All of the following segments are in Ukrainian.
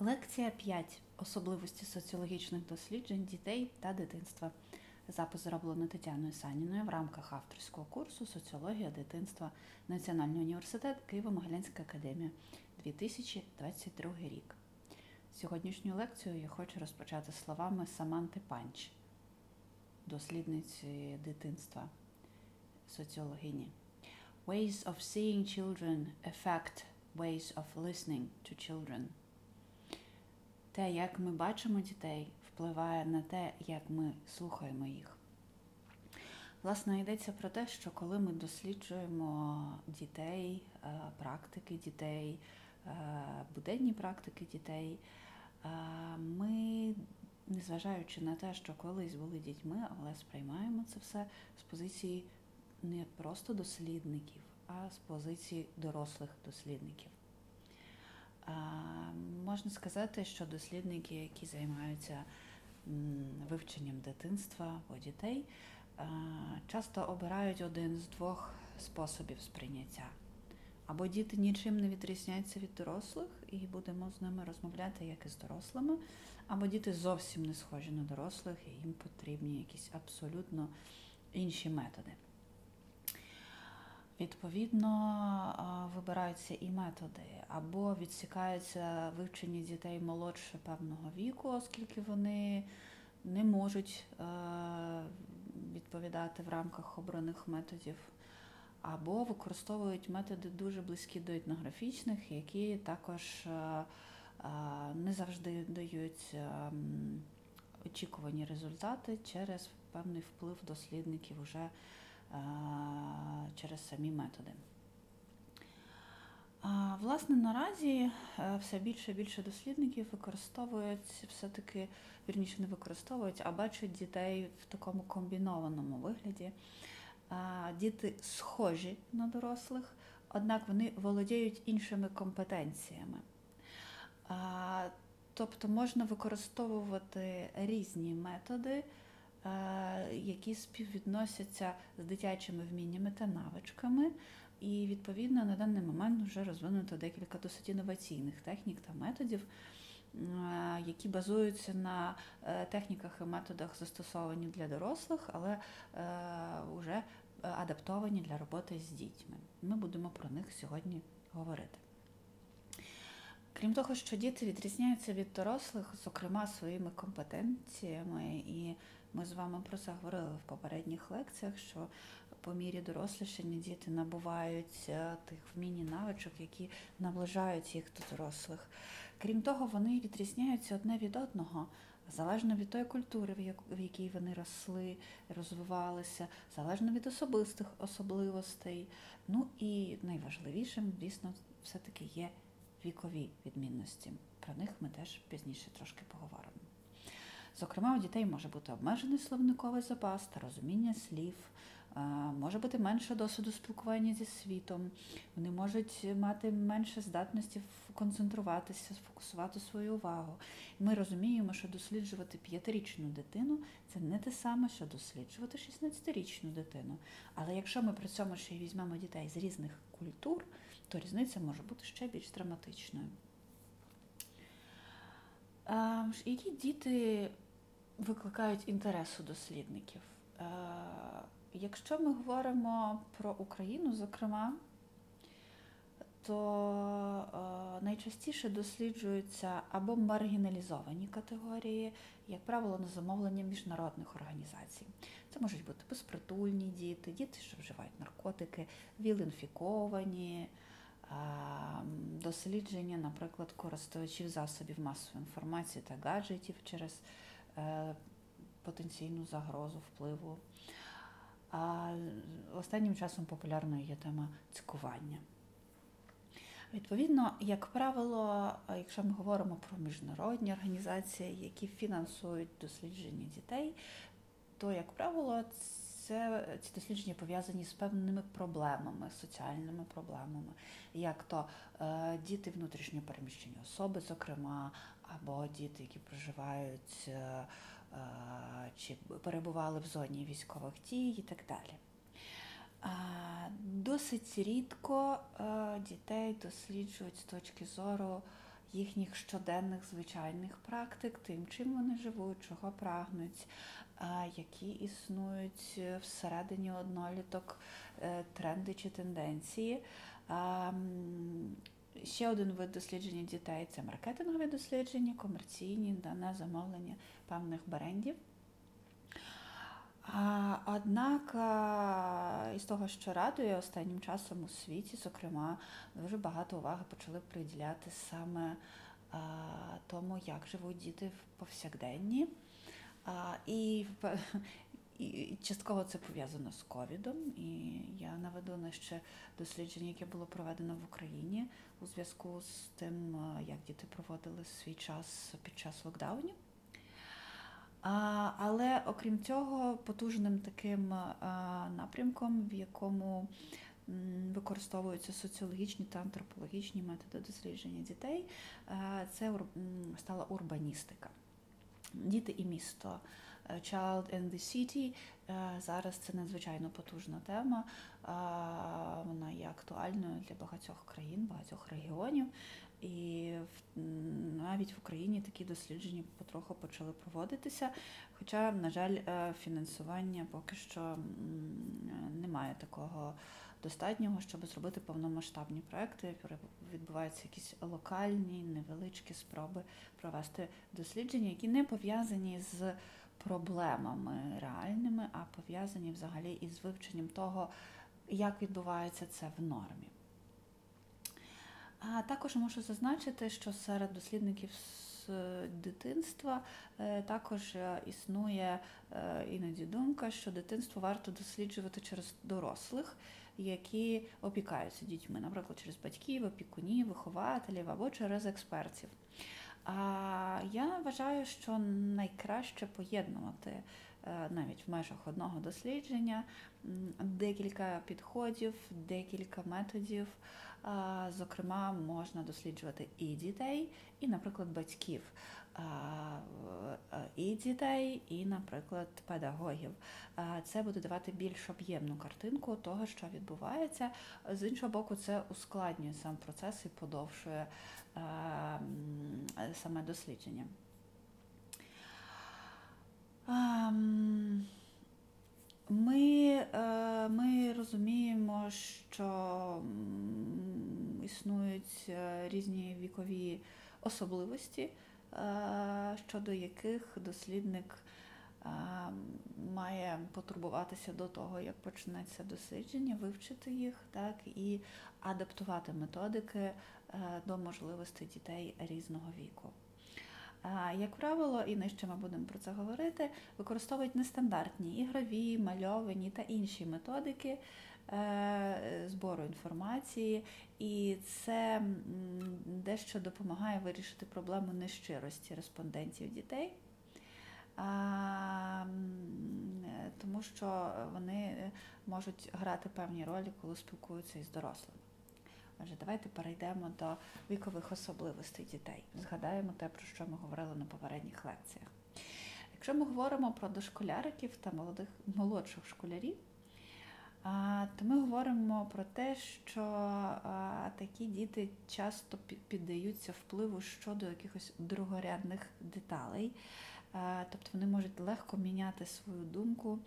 Лекція 5. Особливості соціологічних досліджень дітей та дитинства. Запис зроблено Тетяною Саніною в рамках авторського курсу Соціологія дитинства Національний університет Києво-Могилянська академія 2022 рік. Сьогоднішню лекцію я хочу розпочати словами Саманти Панч, дослідниці дитинства, соціологині. Ways of seeing children affect ways of listening to children. Те, як ми бачимо дітей, впливає на те, як ми слухаємо їх. Власне, йдеться про те, що коли ми досліджуємо дітей, е, практики дітей, е, буденні практики дітей, е, ми, незважаючи на те, що колись були дітьми, але сприймаємо це все з позиції не просто дослідників, а з позиції дорослих дослідників. Можна сказати, що дослідники, які займаються вивченням дитинства або дітей, часто обирають один з двох способів сприйняття. Або діти нічим не відрізняються від дорослих, і будемо з ними розмовляти як і з дорослими, або діти зовсім не схожі на дорослих, і їм потрібні якісь абсолютно інші методи. Відповідно, вибираються і методи, або відсікаються вивчені дітей молодше певного віку, оскільки вони не можуть е, відповідати в рамках обраних методів, або використовують методи дуже близькі до етнографічних, які також е, е, не завжди дають очікувані результати через певний вплив дослідників уже через самі методи. Власне, наразі е, все більше і більше дослідників використовують все-таки, вірніше не використовують, а бачать дітей в такому комбінованому вигляді. Діти схожі на дорослих, однак вони володіють іншими компетенціями. Тобто можна використовувати різні методи. Е, які співвідносяться з дитячими вміннями та навичками. І, відповідно, на даний момент вже розвинуто декілька досить інноваційних технік та методів, е, які базуються на е, техніках і методах, застосовані для дорослих, але вже адаптовані для роботи з дітьми. Ми будемо про них сьогодні говорити. Крім того, що діти відрізняються від дорослих, зокрема своїми компетенціями, і ми з вами про це говорили в попередніх лекціях, що по мірі дорослішання діти набувають е, тих вмінь і навичок, які наближають їх до дорослих. Крім того, вони відрізняються одне від одного. Залежно від тої культури, в якій вони росли, розвивалися, залежно від особистих особливостей. Ну і найважливішим, звісно, все-таки є вікові відмінності. Про них ми теж пізніше трошки поговоримо. Зокрема, у дітей може бути обмежений словниковий запас та розуміння слів, може бути менше досвіду спілкування зі світом, вони можуть мати менше здатності концентруватися, сфокусувати свою увагу. Ми розуміємо, що досліджувати п'ятирічну дитину це не те саме, що досліджувати 16-річну дитину. Але якщо ми при цьому ще й візьмемо дітей з різних культур, то різниця може бути ще більш драматичною. Які діти викликають інтерес у дослідників? Якщо ми говоримо про Україну, зокрема, то найчастіше досліджуються або маргіналізовані категорії, як правило, на замовлення міжнародних організацій. Це можуть бути безпритульні діти, діти, що вживають наркотики, віл-інфіковані, дослідження, наприклад, користувачів засобів масової інформації та гаджетів через е, потенційну загрозу впливу. А останнім часом популярною є тема цькування. Відповідно, як правило, якщо ми говоримо про міжнародні організації, які фінансують дослідження дітей, то, як правило, це ці дослідження пов'язані з певними проблемами, соціальними проблемами, як то е, діти внутрішньо переміщені особи, зокрема, або діти, які проживають е, е, чи перебували в зоні військових дій і так далі. Досить рідко дітей досліджують з точки зору їхніх щоденних звичайних практик, тим, чим вони живуть, чого прагнуть, які існують всередині одноліток тренди чи тенденції. Ще один вид дослідження дітей це маркетингові дослідження, комерційні на замовлення певних брендів. Однак із того, що радує останнім часом у світі, зокрема, дуже багато уваги почали приділяти саме тому, як живуть діти в повсякденні. І і частково це пов'язано з ковідом. І я наведу на ще дослідження, яке було проведено в Україні у зв'язку з тим, як діти проводили свій час під час локдаунів. Але окрім цього, потужним таким напрямком, в якому використовуються соціологічні та антропологічні методи дослідження дітей, це стала урбаністика. Діти і місто. Child and the City. Зараз це надзвичайно потужна тема. Вона є актуальною для багатьох країн, багатьох регіонів. І навіть в Україні такі дослідження потроху почали проводитися. Хоча, на жаль, е, фінансування поки що немає такого достатнього, щоб зробити повномасштабні проекти. Відбуваються якісь локальні, невеличкі спроби провести дослідження, які не пов'язані з проблемами реальними, а пов'язані взагалі із вивченням того, як відбувається це в нормі. А також можу зазначити, що серед дослідників з дитинства е, також е, існує е, іноді думка, що дитинство варто досліджувати через дорослих, які опікаються дітьми, наприклад, через батьків, опікунів, вихователів або через експертів. А я вважаю, що найкраще поєднувати навіть в межах одного дослідження декілька підходів, декілька методів. Зокрема, можна досліджувати і дітей, і, наприклад, батьків, і дітей, і, наприклад, педагогів. Це буде давати більш об'ємну картинку того, що відбувається. З іншого боку, це ускладнює сам процес і подовшує саме дослідження. Ми е, ми розуміємо, що існують е, різні вікові особливості, е, щодо яких дослідник має потурбуватися до того, як почнеться дослідження, вивчити їх, так і адаптувати методики до можливостей дітей різного віку. Як правило, і нижче ми будемо про це говорити, використовують нестандартні ігрові, мальовані та інші методики е, збору інформації, і це дещо допомагає вирішити проблему нещирості респондентів дітей, тому що вони можуть грати певні ролі, коли спілкуються із дорослими. Отже, давайте перейдемо до вікових особливостей дітей. Згадаємо те, про що ми говорили на попередніх лекціях. Якщо ми говоримо про дошколяриків та молодих, молодших школярів, то ми говоримо про те, що такі діти часто піддаються впливу щодо якихось другорядних деталей, тобто вони можуть легко міняти свою думку,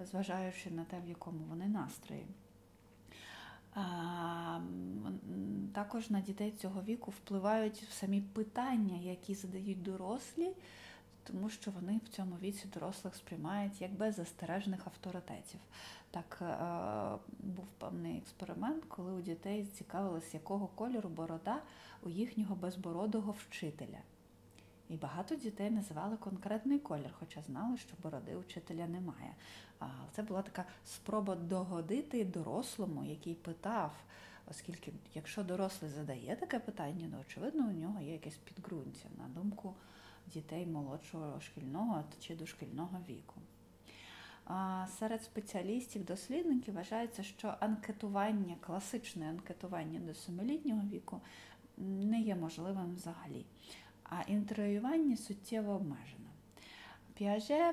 зважаючи на те, в якому вони настрої. Також на дітей цього віку впливають самі питання, які задають дорослі, тому що вони в цьому віці дорослих сприймають як беззастережних авторитетів. Так е, був певний експеримент, коли у дітей цікавилось, якого кольору борода у їхнього безбородого вчителя. І багато дітей називали конкретний колір, хоча знали, що бороди учителя немає. Це була така спроба догодити дорослому, який питав, оскільки, якщо дорослий задає таке питання, то очевидно у нього є якесь підґрунтя на думку дітей молодшого шкільного чи дошкільного віку. Серед спеціалістів, дослідників вважається, що анкетування, класичне анкетування до семилітнього віку не є можливим взагалі, а інтерв'ювання суттєво обмежено. Піаже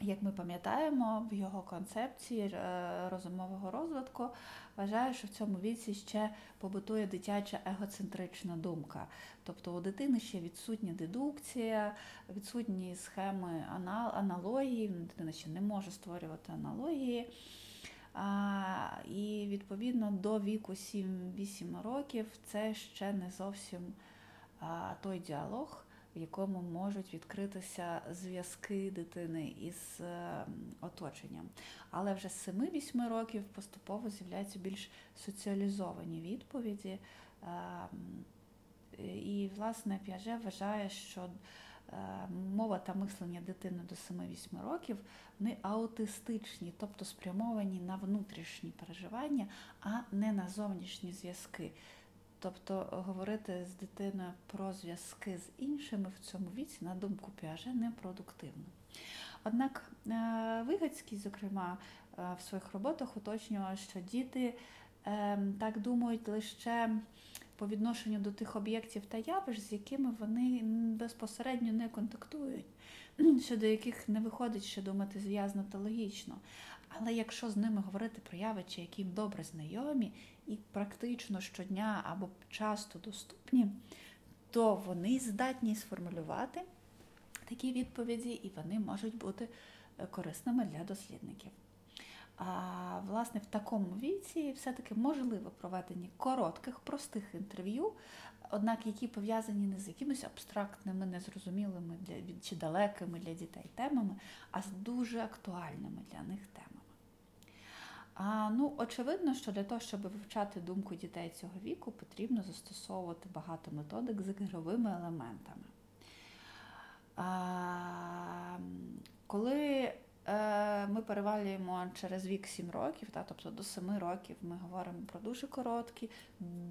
як ми пам'ятаємо, в його концепції е, розумового розвитку вважає, що в цьому віці ще побутує дитяча егоцентрична думка. Тобто у дитини ще відсутня дедукція, відсутні схеми аналогії, дитина ще не може створювати аналогії. І відповідно до віку 7-8 років це ще не зовсім той діалог, в якому можуть відкритися зв'язки дитини із е, оточенням. Але вже з 7-8 років поступово з'являються більш соціалізовані відповіді. Е, і, власне, Піаже вважає, що мова та мислення дитини до 7-8 років вони аутистичні, тобто спрямовані на внутрішні переживання, а не на зовнішні зв'язки. Тобто говорити з дитиною про зв'язки з іншими в цьому віці, на думку Піаже, непродуктивно. Однак е, Вигацький, зокрема, е, в своїх роботах уточнював, що діти ем, так думають лише по відношенню до тих об'єктів та явищ, з якими вони безпосередньо не контактують, щодо яких не виходить ще думати зв'язно та логічно. Але якщо з ними говорити про явища, які їм добре знайомі і практично щодня або часто доступні, то вони здатні сформулювати такі відповіді, і вони можуть бути е, корисними для дослідників. А власне в такому віці все-таки можливо проведення коротких, простих інтерв'ю, однак які пов'язані не з якимись абстрактними, незрозумілими для чи далекими для дітей темами, а з дуже актуальними для них темами. А, ну, Очевидно, що для того, щоб вивчати думку дітей цього віку, потрібно застосовувати багато методик з ігровими елементами. А, Коли ми перевалюємо через вік 7 років, та, тобто до 7 років ми говоримо про дуже короткі,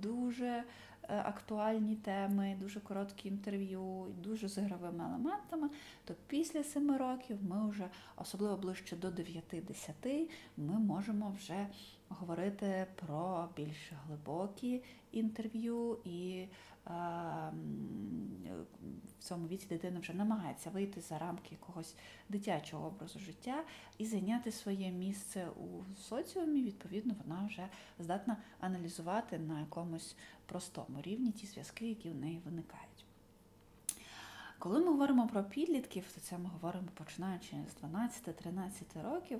дуже Е, актуальні теми, дуже короткі інтерв'ю, дуже з ігровими елементами, то після 7 років ми вже, особливо ближче до 9-10, ми можемо вже говорити про більш глибокі інтерв'ю і в цьому віці дитина вже намагається вийти за рамки якогось дитячого образу життя і зайняти своє місце у соціумі. Відповідно, вона вже здатна аналізувати на якомусь простому рівні ті зв'язки, які в неї виникають. Коли ми говоримо про підлітків, то це ми говоримо починаючи з 12-13 років,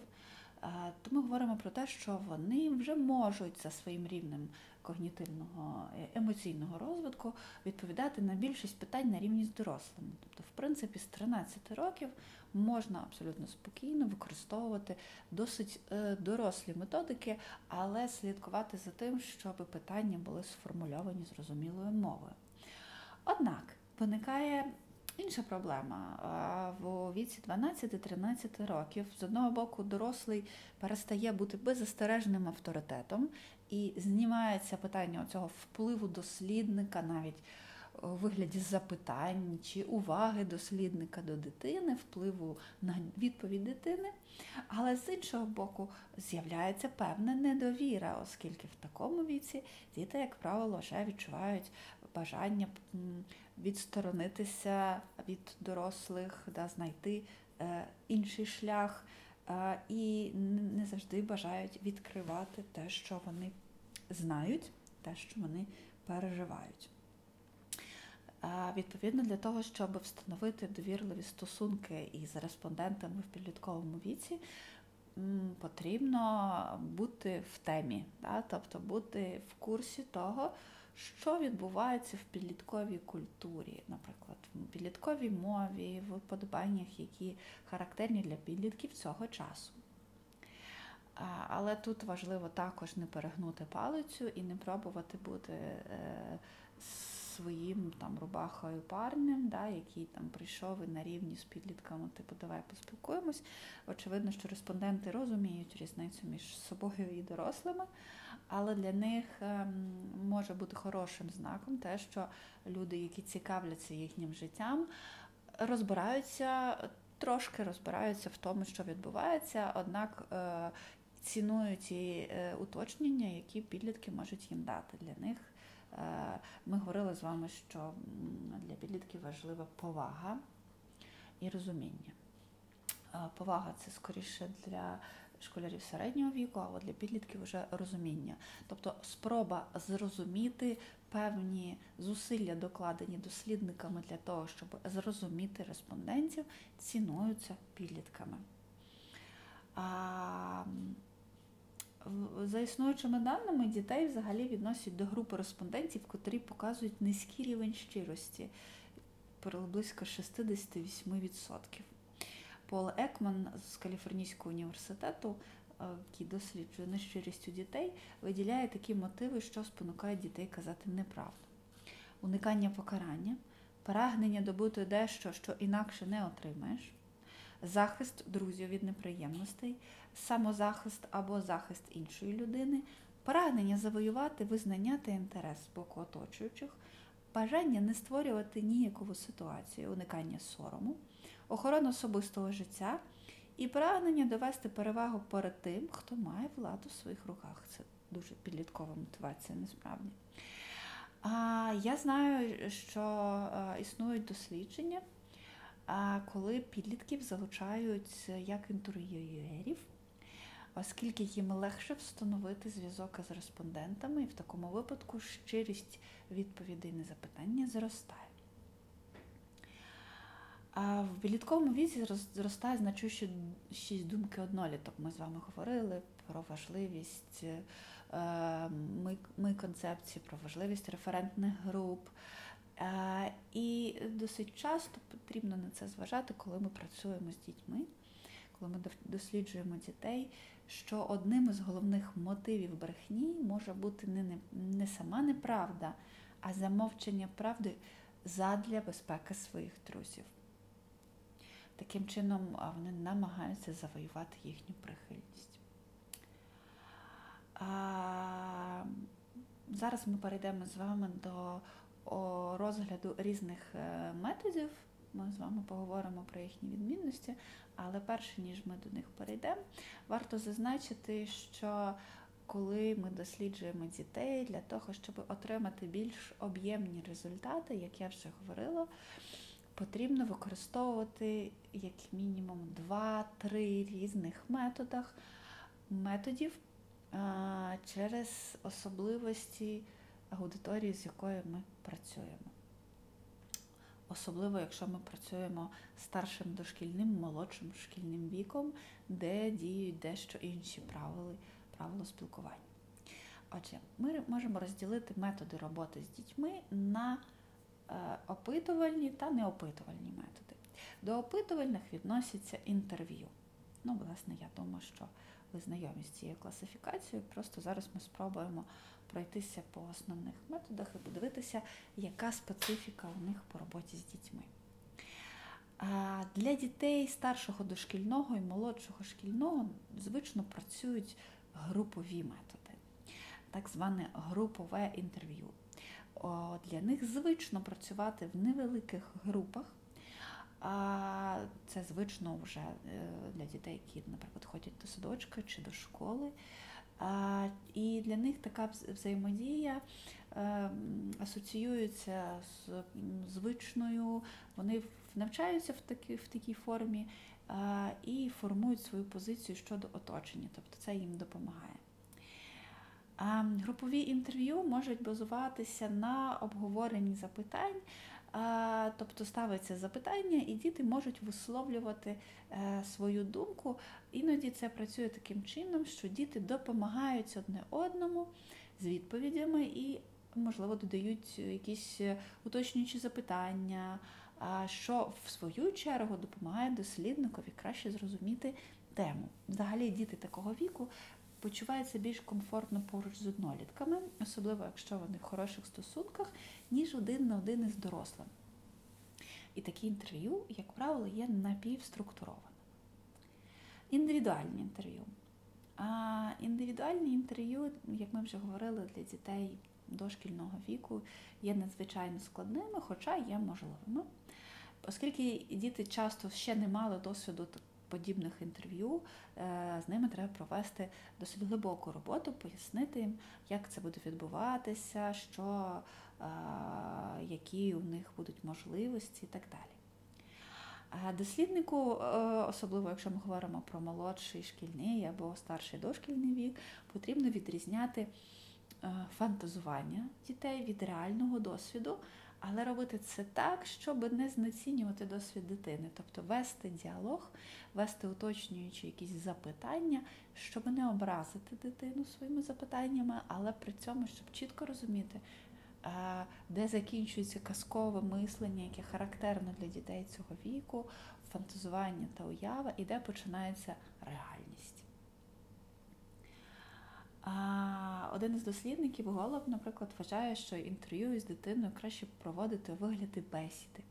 то ми говоримо про те, що вони вже можуть за своїм рівнем когнітивного е, емоційного розвитку відповідати на більшість питань на рівні з дорослими. Тобто, в принципі, з 13 років можна абсолютно спокійно використовувати досить е, дорослі методики, але слідкувати за тим, щоб питання були сформульовані зрозумілою мовою. Однак виникає Інша проблема в віці 12-13 років з одного боку дорослий перестає бути беззастережним авторитетом і знімається питання цього впливу дослідника, навіть у вигляді запитань чи уваги дослідника до дитини, впливу на відповідь дитини. Але з іншого боку, з'являється певна недовіра, оскільки в такому віці діти, як правило, вже відчувають бажання відсторонитися від дорослих, да, знайти е, інший шлях е, і не завжди бажають відкривати те, що вони знають, те, що вони переживають. Відповідно, для того, щоб встановити довірливі стосунки із респондентами в підлітковому віці, потрібно бути в темі, тобто бути в курсі того, що відбувається в підлітковій культурі, наприклад, в підлітковій мові, в вподобаннях, які характерні для підлітків цього часу. Але тут важливо також не перегнути палицю і не пробувати бути е, своїм там рубахою парнем, да, який там прийшов і на рівні з підлітками, типу, давай поспілкуємось. Очевидно, що респонденти розуміють різницю між собою і дорослими, але для них ем, може бути хорошим знаком те, що люди, які цікавляться їхнім життям, розбираються, трошки розбираються в тому, що відбувається, однак е, цінують ті е, уточнення, які підлітки можуть їм дати. Для них е, ми говорили з вами, що для підлітків важлива повага і розуміння. Повага це скоріше для школярів середнього віку, а для підлітків вже розуміння. Тобто спроба зрозуміти певні зусилля, докладені дослідниками для того, щоб зрозуміти респондентів, цінуються підлітками. За існуючими даними, дітей взагалі відносять до групи респондентів, котрі показують низький рівень щирості, близько 68%. Пол Екман з Каліфорнійського університету, е, який досліджує нещирість у дітей, виділяє такі мотиви, що спонукають дітей казати неправду: уникання покарання, прагнення добути дещо, що інакше не отримаєш, захист друзів від неприємностей, самозахист або захист іншої людини, прагнення завоювати визнання та інтерес з боку оточуючих, бажання не створювати ніякову ситуацію, уникання сорому охорона особистого життя і прагнення довести перевагу перед тим, хто має владу в своїх руках. Це дуже підліткова мотивація, насправді. А я знаю, що існують дослідження, коли підлітків залучають як інтерв'юєрів, оскільки їм легше встановити зв'язок з респондентами, і в такому випадку щирість відповідей на запитання зростає. А в підлітковому віці зростає значуще шість думки одноліток. Ми з вами говорили про важливість е, ми, ми концепції, про важливість референтних груп. І досить часто потрібно на це зважати, коли ми працюємо з дітьми, коли ми досліджуємо дітей, що одним із головних мотивів брехні може бути не, не, не сама неправда, а замовчення правди задля безпеки своїх друзів. Таким чином вони намагаються завоювати їхню прихильність. А, Зараз ми перейдемо з вами до розгляду різних е, методів. Ми з вами поговоримо про їхні відмінності, але перше ніж ми до них перейдемо, варто зазначити, що коли ми досліджуємо дітей для того, щоб отримати більш об'ємні результати, як я вже говорила, потрібно використовувати як мінімум 2-3 різних методах, методів через особливості аудиторії, з якою ми працюємо. Особливо, якщо ми працюємо старшим дошкільним, молодшим шкільним віком, де діють дещо інші правила, правила спілкування. Отже, ми можемо розділити методи роботи з дітьми на Е, опитувальні та неопитувальні методи. До опитувальних відносяться інтерв'ю. Ну, власне, я думаю, що ви знайомі з цією класифікацією. Просто зараз ми спробуємо пройтися по основних методах і подивитися, яка специфіка у них по роботі з дітьми. Для дітей старшого дошкільного і молодшого шкільного звично працюють групові методи, так зване групове інтерв'ю для них звично працювати в невеликих групах. А це звично вже е, для дітей, які, наприклад, ходять до садочка чи до школи. І для них така взаємодія е, асоціюється з звичною, вони навчаються в такій, в такій формі і формують свою позицію щодо оточення, тобто це їм допомагає. Групові інтерв'ю можуть базуватися на обговоренні запитань, тобто ставиться запитання, і діти можуть висловлювати е, свою думку. Іноді це працює таким чином, що діти допомагають одне одному з відповідями і, можливо, додають якісь уточнюючі запитання, що в свою чергу допомагає дослідникові краще зрозуміти тему. Взагалі, діти такого віку почуваються більш комфортно поруч з однолітками, особливо якщо вони в хороших стосунках, ніж один на один із дорослим. І такі інтерв'ю, як правило, є напівструктурованими. Індивідуальні інтерв'ю. А індивідуальні інтерв'ю, як ми вже говорили, для дітей дошкільного віку є надзвичайно складними, хоча є можливими. Оскільки діти часто ще не мали досвіду подібних інтерв'ю, е, з ними треба провести досить глибоку роботу, пояснити їм, як це буде відбуватися, що, е, які у них будуть можливості і так далі. Досліднику, е, особливо якщо ми говоримо про молодший шкільний або старший дошкільний вік, потрібно відрізняти фантазування дітей від реального досвіду, але робити це так, щоб не знецінювати досвід дитини, тобто вести діалог, вести уточнюючи якісь запитання, щоб не образити дитину своїми запитаннями, але при цьому, щоб чітко розуміти де закінчується казкове мислення, яке характерно для дітей цього віку, фантазування та уява, і де починається реальність. Один із дослідників Голуб, наприклад, вважає, що інтерв'ю із дитиною краще проводити у вигляді бесіди.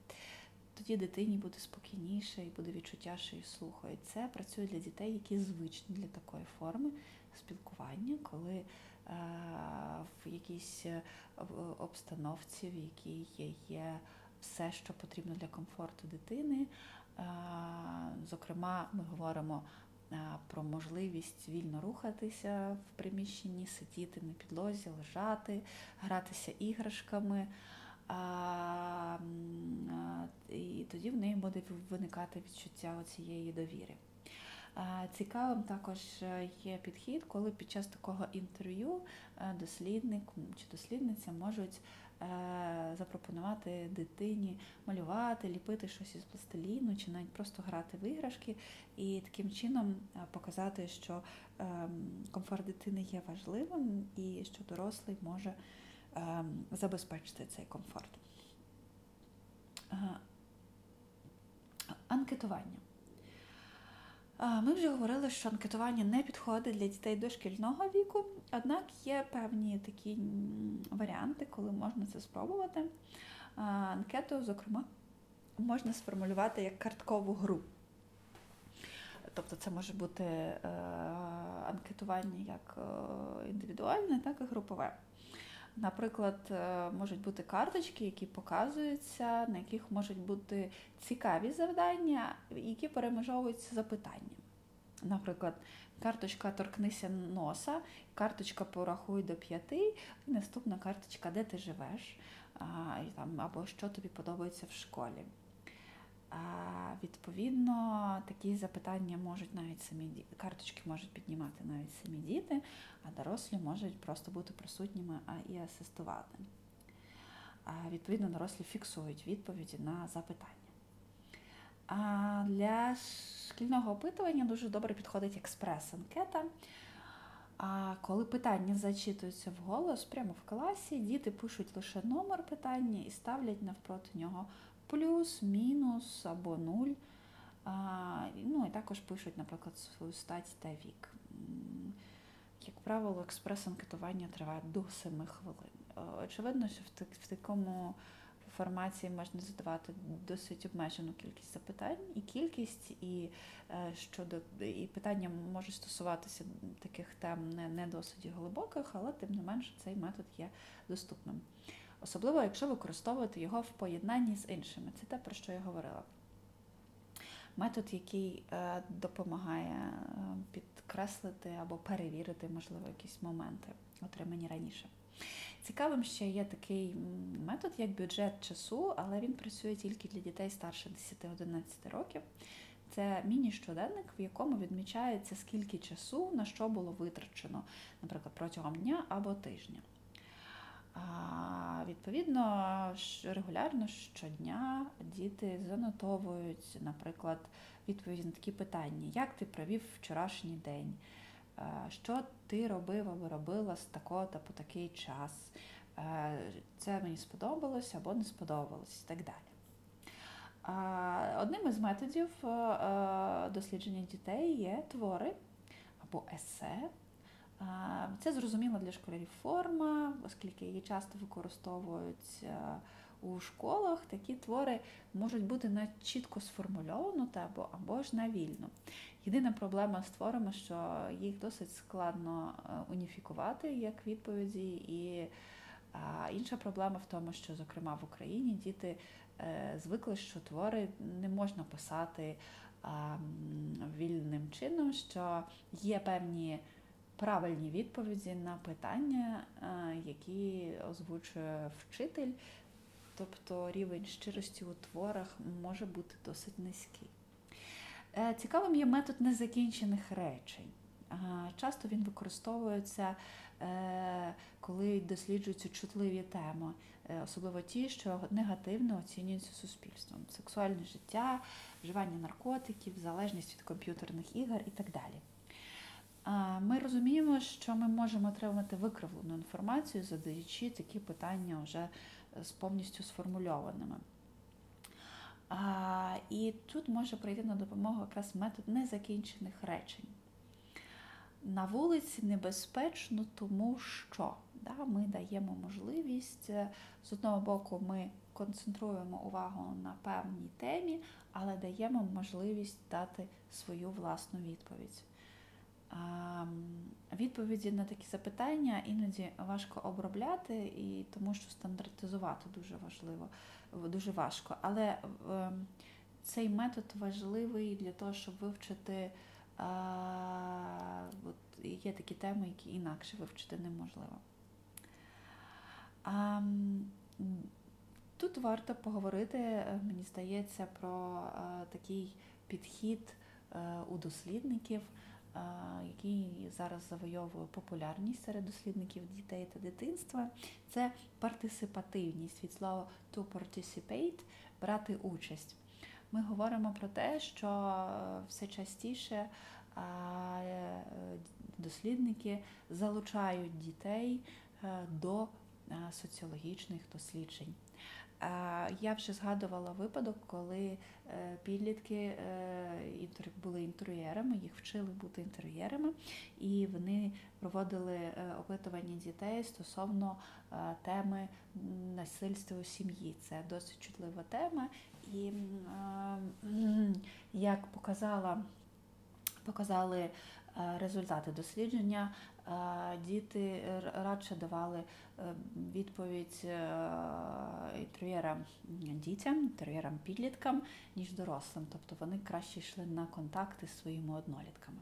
Тоді дитині буде спокійніше і буде відчуття, що її слухають. Це працює для дітей, які звичні для такої форми спілкування, коли Е, в якійсь е, обстановці, в якій є все, що потрібно для комфорту дитини. Е, зокрема, ми говоримо про можливість вільно рухатися в приміщенні, сидіти на підлозі, лежати, гратися іграшками. І тоді в неї буде виникати відчуття цієї довіри. Цікавим також е, є підхід, коли під час такого інтерв'ю е, дослідник чи дослідниця можуть е, запропонувати дитині малювати, ліпити щось із пластиліну, чи навіть просто грати в іграшки, і таким чином показати, що ем, комфорт дитини є важливим і що дорослий може забезпечити цей комфорт. Анкетування. Ми вже говорили, що анкетування не підходить для дітей дошкільного віку, однак є певні такі варіанти, коли можна це спробувати. Анкету, зокрема, можна сформулювати як карткову гру. Тобто це може бути е, анкетування як е, індивідуальне, так і групове. Наприклад, е, можуть бути карточки, які показуються, на яких можуть бути цікаві завдання, які перемежовуються запитанням. Наприклад, карточка торкнися носа, карточка порахуй до п'яти, і наступна карточка, де ти живеш, або що тобі подобається в школі. Відповідно, такі запитання можуть навіть самі карточки можуть піднімати навіть самі діти, а дорослі можуть просто бути присутніми і асистувати. Відповідно, дорослі фіксують відповіді на запитання. А Для шкільного опитування дуже добре підходить експрес-анкета. А коли питання зачитуються вголос прямо в класі, діти пишуть лише номер питання і ставлять навпроти нього плюс, мінус або нуль. Ну і також пишуть, наприклад, свою стать та вік. Як правило, експрес-анкетування триває до 7 хвилин. Очевидно, що в такому формації можна задавати досить обмежену кількість запитань, і кількість, і е, щодо і питання можуть стосуватися таких тем не досить глибоких, але тим не менше цей метод є доступним. Особливо, якщо використовувати його в поєднанні з іншими. Це те, про що я говорила. Метод, який е, допомагає е, підкреслити або перевірити, можливо, якісь моменти, отримані раніше. Цікавим ще є такий метод, як бюджет часу, але він працює тільки для дітей старше 10-11 років. Це міні-щоденник, в якому відмічається, скільки часу на що було витрачено, наприклад, протягом дня або тижня. А, Відповідно, регулярно щодня діти занотовують, наприклад, відповіді на такі питання: як ти провів вчорашній день? Що ти робив або робила з такого та по такий час? Це мені сподобалось або не сподобалось і так далі. Одним із методів дослідження дітей є твори або есе. Це зрозуміла для школярів форма, оскільки її часто використовують у школах, такі твори можуть бути на чітко сформульовано або, або ж на вільно. Єдина проблема з творами, що їх досить складно е, уніфікувати як відповіді, і інша проблема в тому, що, зокрема, в Україні діти е, звикли, що твори не можна писати вільним чином, що є певні правильні відповіді на питання, які озвучує вчитель. тобто рівень щирості у творах може бути досить низький. Е, цікавим є метод незакінчених речень. Часто він використовується, е, коли досліджуються чутливі теми, е, особливо ті, що негативно оцінюються суспільством: сексуальне життя, вживання наркотиків, залежність від комп'ютерних ігор і так далі. Ми розуміємо, що ми можемо отримати викривлену інформацію, задаючи такі питання вже з повністю сформульованими. І тут може прийти на допомогу якраз метод незакінчених речень. На вулиці небезпечно, тому що да, ми даємо можливість, е, з одного боку, ми концентруємо увагу на певній темі, але даємо можливість дати свою власну відповідь. Відповіді на такі запитання іноді важко обробляти, і тому що стандартизувати дуже важливо, дуже важко. Але ем, цей метод важливий для того, щоб вивчити. От Є такі теми, які інакше вивчити неможливо. Тут варто поговорити, мені здається, про такий підхід е, у дослідників який зараз завойовує популярність серед дослідників дітей та дитинства, це партисипативність від слова to participate брати участь. Ми говоримо про те, що все частіше дослідники залучають дітей е, до соціологічних досліджень. Я вже згадувала випадок, коли е, підлітки е, були інтер'єрами, їх вчили бути інтер'єрами, і вони проводили е, опитування дітей стосовно теми насильства у сім'ї. Це досить чутлива тема. І як показала, показали результати дослідження, діти радше давали Е, відповідь інтерв'єрам інтер'єрам дітям, інтер'єрам підліткам, ніж дорослим. Тобто вони краще йшли на контакти з своїми однолітками.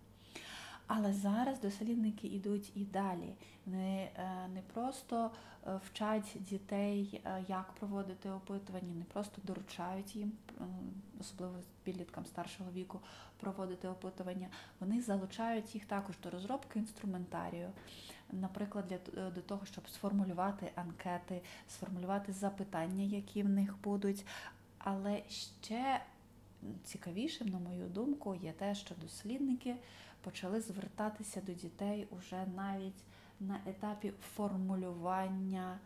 Але зараз дослідники йдуть і далі. Вони е, не просто вчать дітей, як проводити опитування, не просто доручають їм, особливо підліткам старшого віку, проводити опитування. Вони залучають їх також до розробки інструментарію наприклад, для е, до того, щоб сформулювати анкети, сформулювати запитання, які в них будуть. Але ще цікавішим, на мою думку, є те, що дослідники почали звертатися до дітей уже навіть на етапі формулювання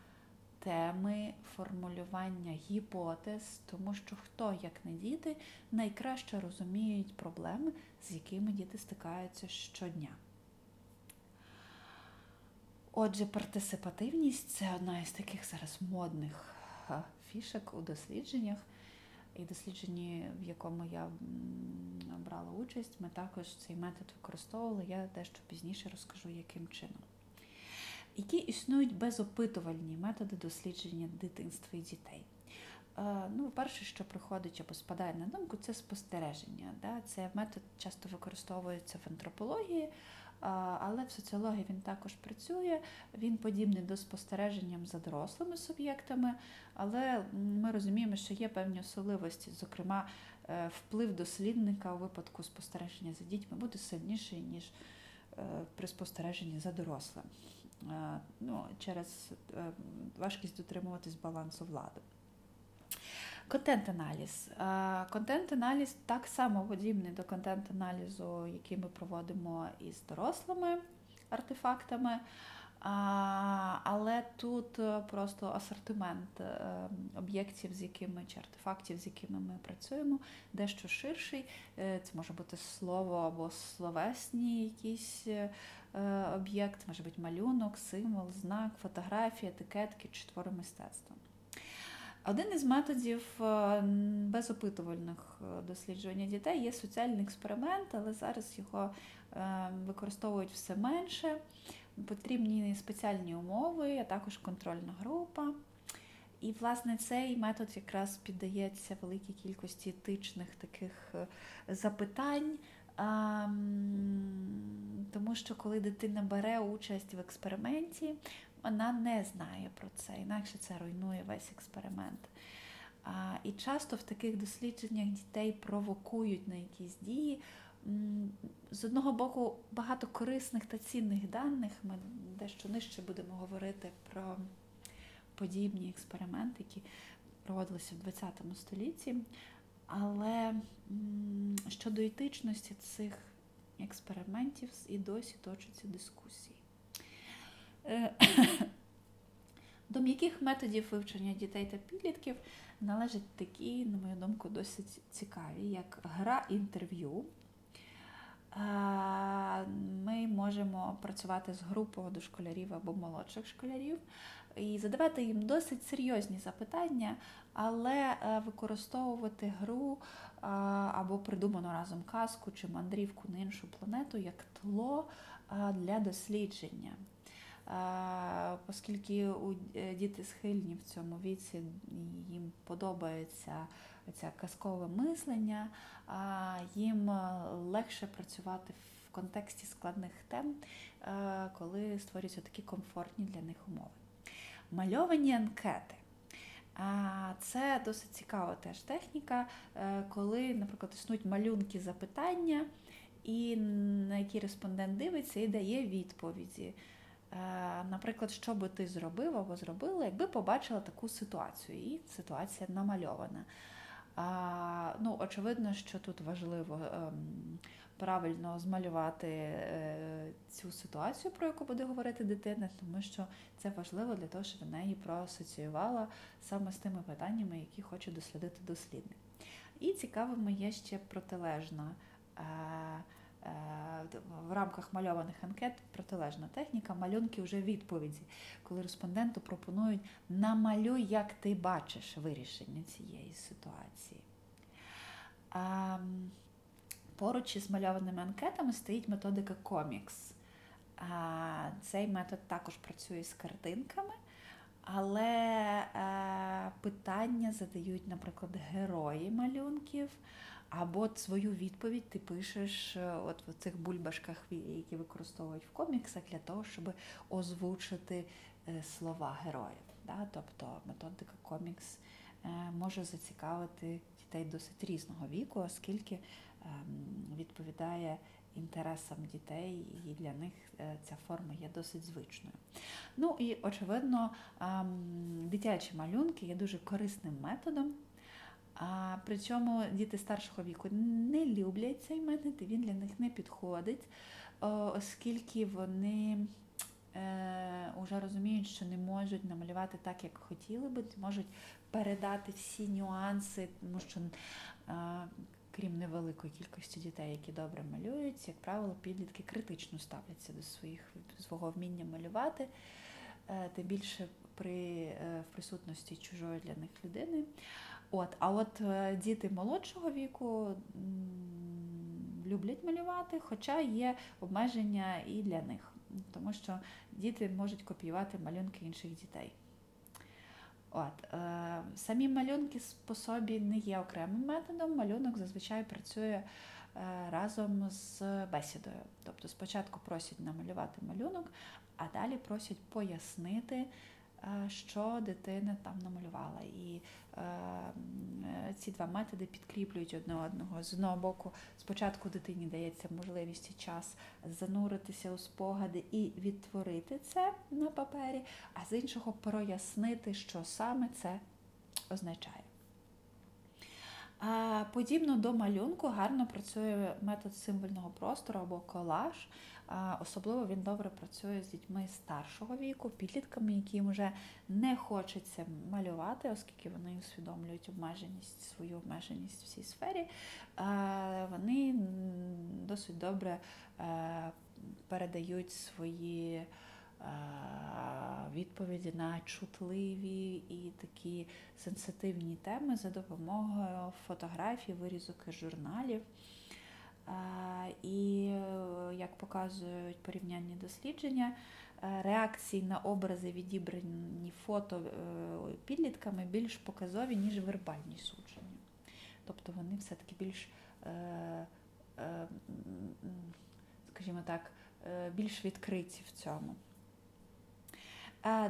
теми, формулювання гіпотез, тому що хто, як не діти, найкраще розуміють проблеми, з якими діти стикаються щодня. Отже, партисипативність це одна із таких зараз модних фішок у дослідженнях. І дослідженні, в якому я брала участь, ми також цей метод використовували. Я дещо пізніше розкажу, яким чином. Які існують безопитувальні методи дослідження дитинства і дітей. Ну, Перше, що приходить або спадає на думку, це спостереження. Це метод часто використовується в антропології, але в соціології він також працює, він подібний до спостереження за дорослими суб'єктами, але ми розуміємо, що є певні особливості, зокрема, е, вплив дослідника у випадку спостереження за дітьми буде сильніший, ніж е, при спостереженні за дорослим. Е, ну, Через важкість дотримуватись балансу влади. Контент-аналіз. Контент-аналіз так само подібний до контент-аналізу, який ми проводимо із дорослими артефактами. Але тут е, просто асортимент е, об'єктів, з якими чи артефактів, з якими ми працюємо, дещо ширший. Е, це може бути слово або словесні якийсь об'єкт, може бути малюнок, символ, знак, фотографія, етикетки чи твори мистецтва. Один із методів е, безопитувальних е, дослідження дітей є соціальний експеримент, але зараз його е, використовують все менше. Потрібні спеціальні умови, а також контрольна група. І, власне, цей метод якраз піддається великій кількості етичних таких запитань, тому що коли дитина бере участь в експерименті, вона не знає про це, інакше це руйнує весь експеримент. А, І часто в таких дослідженнях дітей провокують на якісь дії. З одного боку, багато корисних та цінних даних. Ми дещо нижче будемо говорити про подібні експерименти, які проводилися в ХХ столітті. Але щодо етичності цих експериментів і досі точаться дискусії. Е, до м'яких методів вивчення дітей та підлітків належать такі, на мою думку, досить цікаві, як гра інтерв'ю. Ми можемо працювати з групою дошколярів або молодших школярів і задавати їм досить серйозні запитання, але е, використовувати гру або придуману разом казку чи мандрівку на іншу планету як тло для дослідження. Оскільки е, діти схильні в цьому віці, їм подобається ця казкове мислення, їм е, легше працювати в контексті складних тем, е, коли створюються такі комфортні для них умови. Мальовані анкети. Це досить цікава теж техніка, коли, наприклад, існують малюнки запитання, і на які респондент дивиться і дає відповіді. Е, наприклад, що би ти зробив або зробила, якби побачила таку ситуацію, і ситуація намальована. А, ну, Очевидно, що тут важливо ем, правильно змалювати е, цю ситуацію, про яку буде говорити дитина, тому що це важливо для того, щоб вона її проасоціювала саме з тими питаннями, які хоче дослідити дослідник. І цікавими є ще протилежна. Е, в рамках мальованих анкет протилежна техніка, малюнки вже відповіді, коли респонденту пропонують намалюй, як ти бачиш вирішення цієї ситуації. А, Поруч із мальованими анкетами стоїть методика комікс. А, Цей метод також працює з картинками, але е, питання задають, наприклад, герої малюнків. Або свою відповідь ти пишеш е, от в цих бульбашках, які використовують в коміксах, для того, щоб озвучити е, слова героїв. Да? Тобто методика комікс е, може зацікавити дітей досить різного віку, оскільки ем, відповідає інтересам дітей, і для них ця форма є досить звичною. Ну і очевидно, ем, дитячі малюнки є дуже корисним методом. А Причому діти старшого віку не люблять цей метод, він для них не підходить, оскільки вони вже е, розуміють, що не можуть намалювати так, як хотіли би, можуть передати всі нюанси, тому що, крім невеликої кількості дітей, які добре малюють, як правило, підлітки критично ставляться до своїх свого вміння малювати, е, тим більше при е, в присутності чужої для них людини. От, А от е, діти молодшого віку люблять малювати, хоча є обмеження і для них, тому що діти можуть копіювати малюнки інших дітей. От, е, Самі малюнки по собі не є окремим методом. Малюнок зазвичай працює е, разом з бесідою. Тобто спочатку просять намалювати малюнок, а далі просять пояснити. Е, що дитина там намалювала. І е, ці два методи підкріплюють одне одного. З одного боку, спочатку дитині дається можливість і час зануритися у спогади і відтворити це на папері, а з іншого прояснити, що саме це означає. Подібно до малюнку гарно працює метод символьного простору або колаж. Особливо він добре працює з дітьми старшого віку, підлітками, яким вже не хочеться малювати, оскільки вони усвідомлюють обмеженість, свою обмеженість в цій сфері. Вони досить добре е, передають свої. Е, відповіді на чутливі і такі сенситивні теми за допомогою фотографій, вирізок із журналів. І, е, як показують порівнянні дослідження, е, реакції на образи, відібрані фото е, підлітками, більш показові, ніж вербальні судження. Тобто вони все-таки більш, скажімо так, більш відкриті в цьому.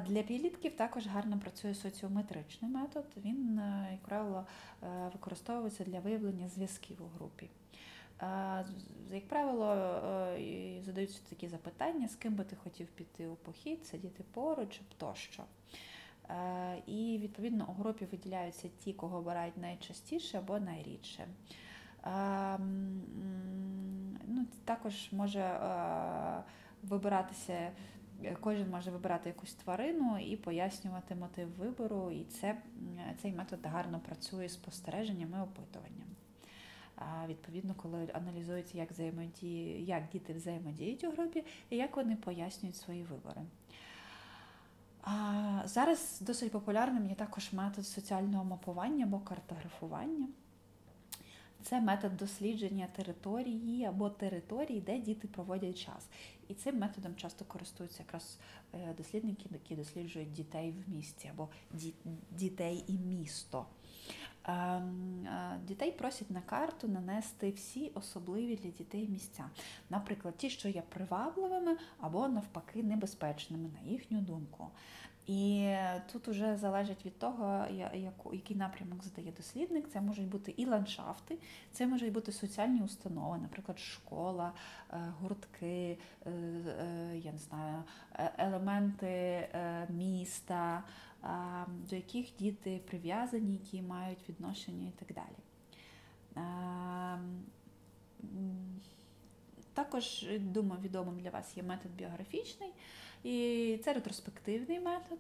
Для підлітків також гарно працює соціометричний метод. Він, як правило, використовується для виявлення зв'язків у групі. Як правило, е, задаються такі запитання, з ким би ти хотів піти у похід, сидіти поруч тощо. Е, І відповідно у групі виділяються ті, кого обирають найчастіше або найрідше. Е, Ну, також може е, вибиратися, кожен може вибирати якусь тварину і пояснювати мотив вибору, і це, цей метод гарно працює з спостереженням і опитуванням. Відповідно, коли аналізується, як, взаємодії, як діти взаємодіють у групі і як вони пояснюють свої вибори. А, Зараз досить популярним є також метод соціального мапування або картографування. Це метод дослідження території або територій, де діти проводять час. І цим методом часто користуються якраз е, дослідники, які досліджують дітей в місті або дітей і місто. Ем, е, Дітей просять на карту нанести всі особливі для дітей місця, наприклад, ті, що є привабливими або навпаки небезпечними, на їхню думку. І тут уже залежить від того, який напрямок задає дослідник. Це можуть бути і ландшафти, це можуть бути соціальні установи, наприклад, школа, е, гуртки, е, я не знаю, елементи міста, до яких діти прив'язані, які мають відношення і так далі. Також, думаю, відомим для вас є метод біографічний, і це ретроспективний метод,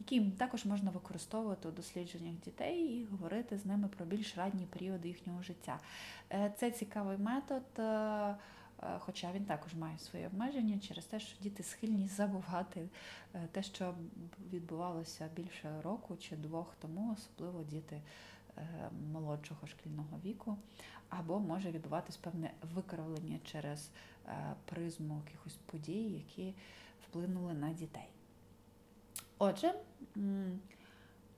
який також можна використовувати у дослідженнях дітей і говорити з ними про більш ранні періоди їхнього життя. Е, Це цікавий метод, е, хоча він також має свої обмеження через те, що діти схильні забувати е, те, що відбувалося більше року чи двох тому, особливо діти е, молодшого шкільного віку, або може відбуватись певне викривлення через е, призму якихось подій, які вплинули на дітей. Отже,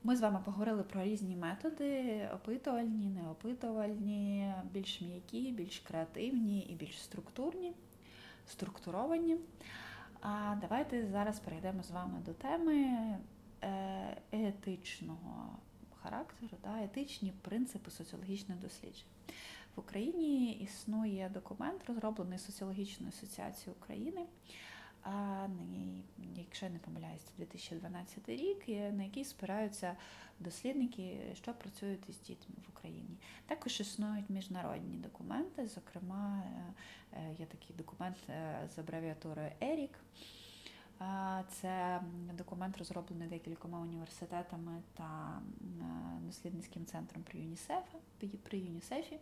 ми з вами поговорили про різні методи: опитувальні, неопитувальні, більш м'які, більш креативні і більш структурні, структуровані. А давайте зараз перейдемо з вами до теми е, етичного характеру, да, етичні принципи соціологічних досліджень. В Україні існує документ, розроблений Соціологічною асоціацією України. А, якщо я не помиляюсь, це 2012 рік, на який спираються дослідники, що працюють із дітьми в Україні. Також існують міжнародні документи, зокрема, е, е, є такий документ е, з абревіатурою ЕРІК. Це документ розроблений декількома університетами та дослідницьким центром при ЮНІСЕФі. При ЮНІСЕФі.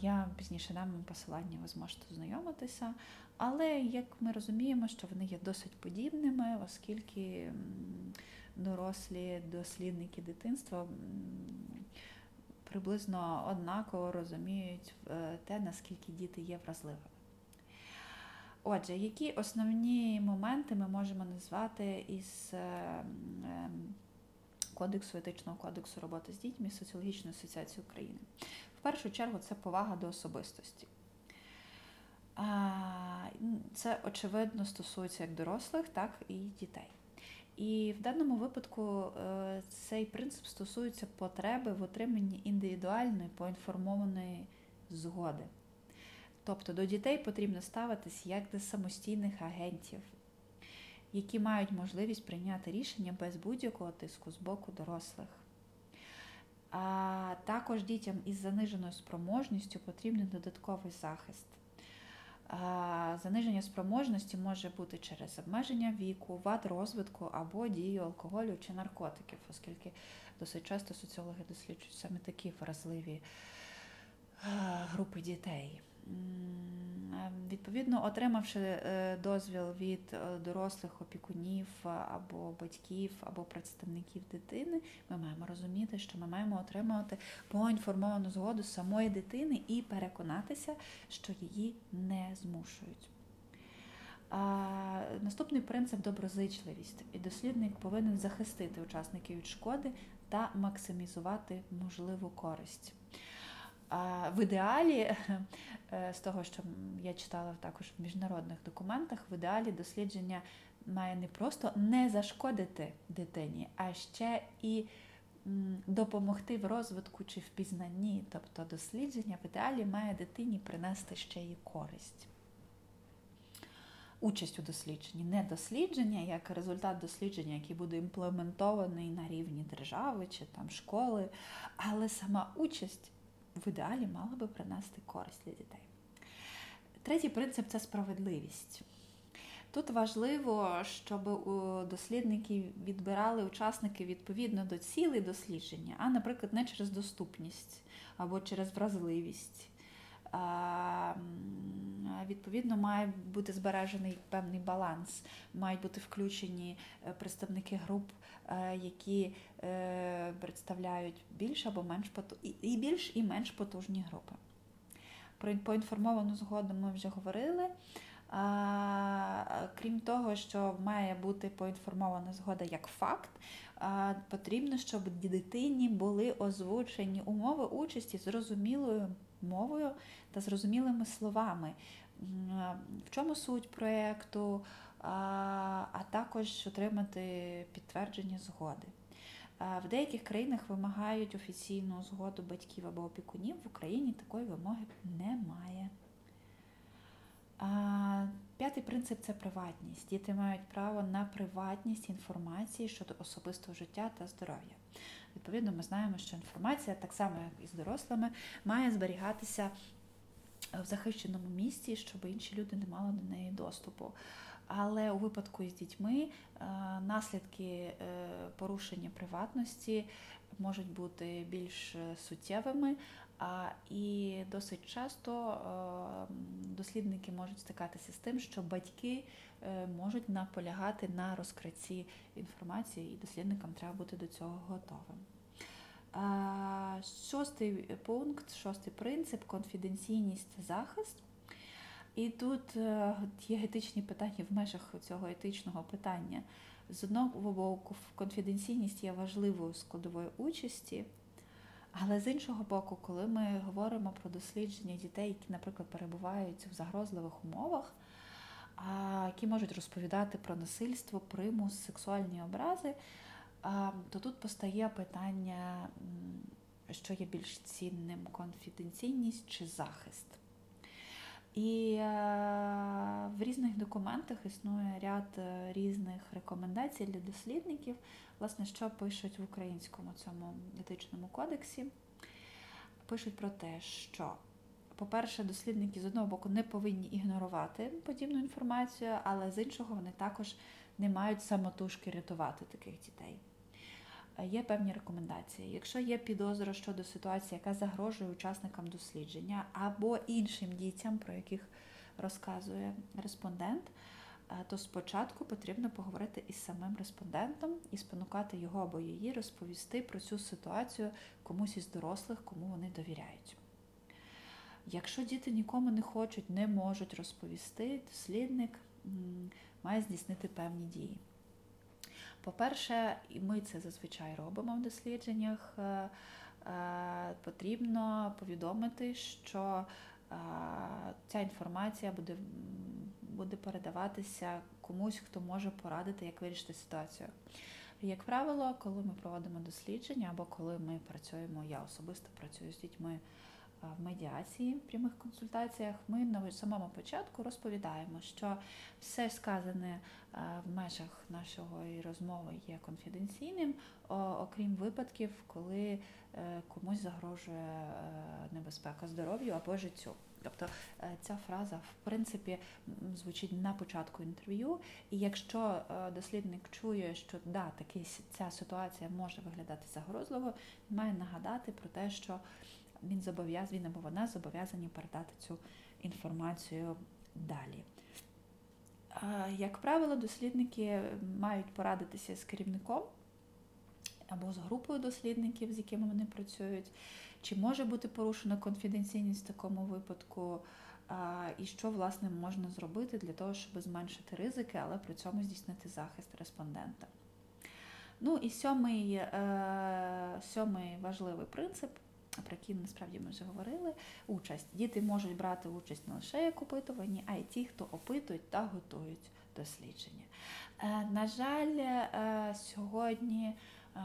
Я пізніше дам вам посилання, ви зможете ознайомитися. Але як ми розуміємо, що вони є досить подібними, оскільки дорослі дослідники дитинства приблизно однаково розуміють е, те, наскільки діти є вразливими. Отже, які основні моменти ми можемо назвати із е, кодексу етичного кодексу роботи з дітьми Соціологічної асоціації України? В першу чергу це повага до особистості. Це очевидно стосується як дорослих, так і дітей. І в даному випадку е, цей принцип стосується потреби в отриманні індивідуальної поінформованої згоди. Тобто до дітей потрібно ставитись як до самостійних агентів, які мають можливість прийняти рішення без будь-якого тиску з боку дорослих. А також дітям із заниженою спроможністю потрібен додатковий захист. Заниження спроможності може бути через обмеження віку, вад розвитку або дію алкоголю чи наркотиків, оскільки досить часто соціологи досліджують саме такі вразливі групи дітей. М, е, Відповідно, отримавши е, дозвіл від е, дорослих опікунів е, або батьків, або представників дитини, ми маємо розуміти, що ми маємо отримувати поінформовану згоду самої дитини і переконатися, що її не змушують. А, Наступний принцип доброзичливість. І дослідник повинен захистити учасників від шкоди та максимізувати можливу користь. А, В ідеалі, е, з того, що я читала також в міжнародних документах, в ідеалі дослідження має не просто не зашкодити дитині, а ще і допомогти в розвитку чи в пізнанні. Тобто дослідження в ідеалі має дитині принести ще й користь. Участь у дослідженні, не дослідження як результат дослідження, який буде імплементований на рівні держави чи там школи, але сама участь в ідеалі мала би принести користь для дітей. Третій принцип це справедливість. Тут важливо, щоб дослідники відбирали учасники відповідно до цілей дослідження, а, наприклад, не через доступність або через вразливість. Відповідно, має бути збережений певний баланс, мають бути включені е, представники груп, е, які е, представляють більш або менш і більш і менш потужні групи. Про поінформовану згоду ми вже говорили. Крім того, що має бути поінформована згода як факт, потрібно, щоб дитині були озвучені умови участі зрозумілою мовою та зрозумілими словами. В чому суть проєкту, а також отримати підтвердження згоди. В деяких країнах вимагають офіційну згоду батьків або опікунів, в Україні такої вимоги немає. П'ятий принцип це приватність. Діти мають право на приватність інформації щодо особистого життя та здоров'я. Відповідно, ми знаємо, що інформація, так само як і з дорослими, має зберігатися в захищеному місці, щоб інші люди не мали до неї доступу. Але у випадку із дітьми е, наслідки е, порушення приватності можуть бути більш суттєвими, і досить часто дослідники можуть стикатися з тим, що батьки е, можуть наполягати на розкритті інформації, і дослідникам треба бути до цього готовим. Шостий пункт, шостий принцип конфіденційність захист. І тут е, є етичні питання в межах цього етичного питання. З одного боку, конфіденційність є важливою складовою участі. Але з іншого боку, коли ми говоримо про дослідження дітей, які, наприклад, перебувають в загрозливих умовах, які можуть розповідати про насильство, примус, сексуальні образи, то тут постає питання, що є більш цінним конфіденційність чи захист. І е, в різних документах існує ряд е, різних рекомендацій для дослідників, власне, що пишуть в українському цьому етичному кодексі. Пишуть про те, що, по-перше, дослідники з одного боку не повинні ігнорувати подібну інформацію, але з іншого вони також не мають самотужки рятувати таких дітей є певні рекомендації. Якщо є підозра щодо ситуації, яка загрожує учасникам дослідження або іншим дітям, про яких розказує респондент, е, то спочатку потрібно поговорити із самим респондентом і спонукати його або її розповісти про цю ситуацію комусь із дорослих, кому вони довіряють. Якщо діти нікому не хочуть, не можуть розповісти, дослідник має здійснити певні дії. По-перше, і ми це зазвичай робимо в дослідженнях. Е, е, потрібно повідомити, що е, ця інформація буде буде передаватися комусь, хто може порадити, як вирішити ситуацію. Як правило, коли ми проводимо дослідження або коли ми працюємо, я особисто працюю з дітьми в медіації, прямих консультаціях, ми на самому початку розповідаємо, що все сказане в межах нашої розмови є конфіденційним, окрім випадків, коли е, комусь загрожує е, небезпека здоров'ю або життю. Тобто е, ця фраза в принципі звучить на початку інтерв'ю, і якщо дослідник чує, що да, таки ця ситуація може виглядати загрозливо, він має нагадати про те, що він зобов'язаний він або вона зобов'язані передати цю інформацію далі. Як правило, дослідники мають порадитися з керівником або з групою дослідників, з якими вони працюють, чи може бути порушена конфіденційність в такому випадку, і що, власне, можна зробити для того, щоб зменшити ризики, але при цьому здійснити захист респондента. Ну і сьомий, е, сьомий важливий принцип про які насправді ми вже говорили, участь. Діти можуть брати участь не лише як опитувані, а й ті, хто опитують та готують дослідження. Е, на жаль, е, сьогодні е,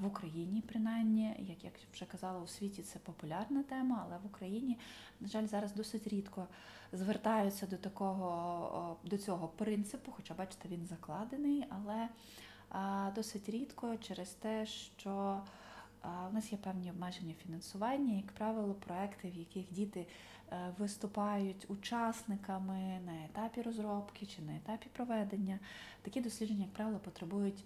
в Україні, принаймні, як я вже казала, у світі це популярна тема, але в Україні, на жаль, зараз досить рідко звертаються до такого до цього принципу, хоча, бачите, він закладений, але досить рідко через те, що у нас є певні обмеження фінансування, як правило, проекти, в яких діти е, виступають учасниками на етапі розробки чи на етапі проведення. Такі дослідження, як правило, потребують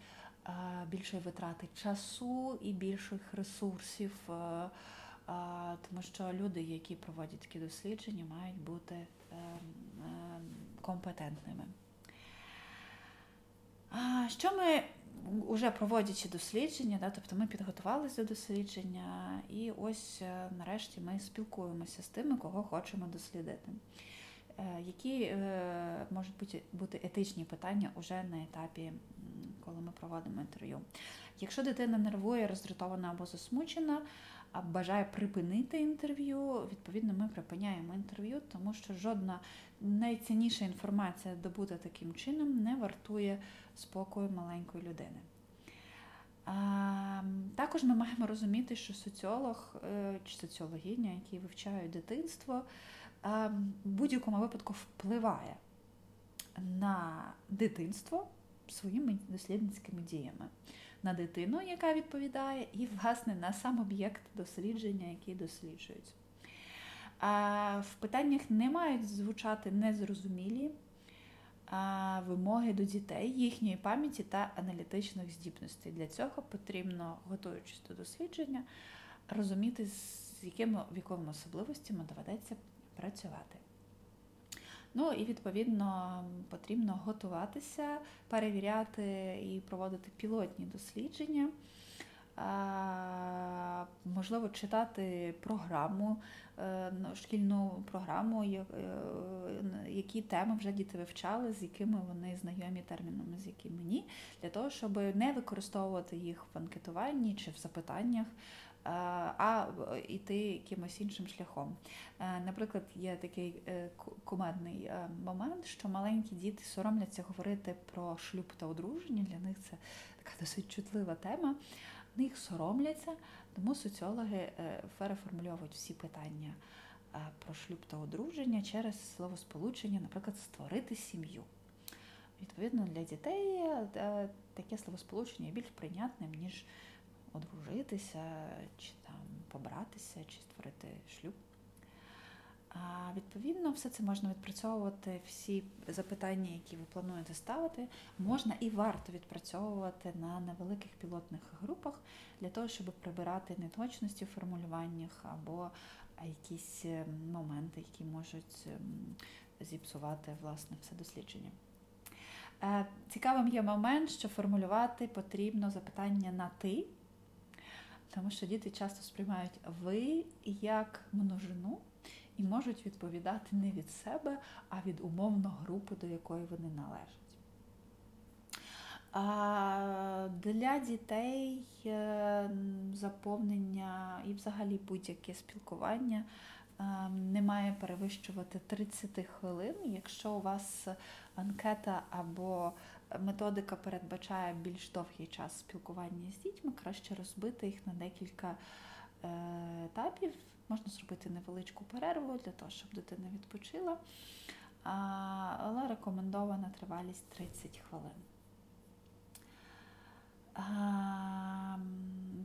більшої витрати часу і більших ресурсів, е, тому що люди, які проводять такі дослідження, мають бути компетентними. Що ми вже проводячи дослідження, да, тобто ми підготувалися до дослідження, і ось е, нарешті ми спілкуємося з тими, кого хочемо дослідити. Е, які е, можуть бути етичні питання уже на етапі, коли ми проводимо інтерв'ю? Якщо дитина нервує, роздратована або засмучена, бажає припинити інтерв'ю, відповідно, ми припиняємо інтерв'ю, тому що жодна найцінніша інформація добута таким чином не вартує спокою маленької людини. Також ми маємо розуміти, що соціолог е, чи соціологиня, які вивчають дитинство, в будь-якому випадку впливає на дитинство своїми дослідницькими діями, на дитину, яка відповідає, і, власне, на сам об'єкт дослідження, який досліджують. В питаннях не мають звучати незрозумілі вимоги до дітей, їхньої пам'яті та аналітичних здібностей. Для цього потрібно, готуючись до дослідження, розуміти, з якими віковими особливостями доведеться працювати. Ну і відповідно потрібно готуватися, перевіряти і проводити пілотні дослідження можливо, читати програму, е, шкільну програму, е, які теми вже діти вивчали, з якими вони знайомі термінами, з якими ні, для того, щоб не використовувати їх в анкетуванні чи в запитаннях. А йти якимось іншим шляхом. Е, наприклад, є такий кумедний момент, що маленькі діти соромляться говорити про шлюб та одруження. Для них це така досить чутлива тема них соромляться, тому соціологи е, переформульовують всі питання е, про шлюб та одруження через словосполучення, наприклад, створити сім'ю. Відповідно, для дітей е, таке словосполучення є більш прийнятним, ніж одружитися, чи там побратися, чи створити шлюб. А Відповідно, все це можна відпрацьовувати, всі запитання, які ви плануєте ставити, можна і варто відпрацьовувати на невеликих пілотних групах для того, щоб прибирати неточності в формулюваннях або якісь ем, моменти, які можуть ем, зіпсувати власне все дослідження. Е, цікавим є момент, що формулювати потрібно запитання на ти, тому що діти часто сприймають ви як множину і можуть відповідати не від себе, а від умовно групи, до якої вони належать. Для дітей е, заповнення і взагалі будь-яке спілкування е, не має перевищувати 30 хвилин. Якщо у вас анкета або методика передбачає більш довгий час спілкування з дітьми, краще розбити їх на декілька е, етапів. Можна зробити невеличку перерву для того, щоб дитина відпочила, але рекомендована тривалість 30 хвилин.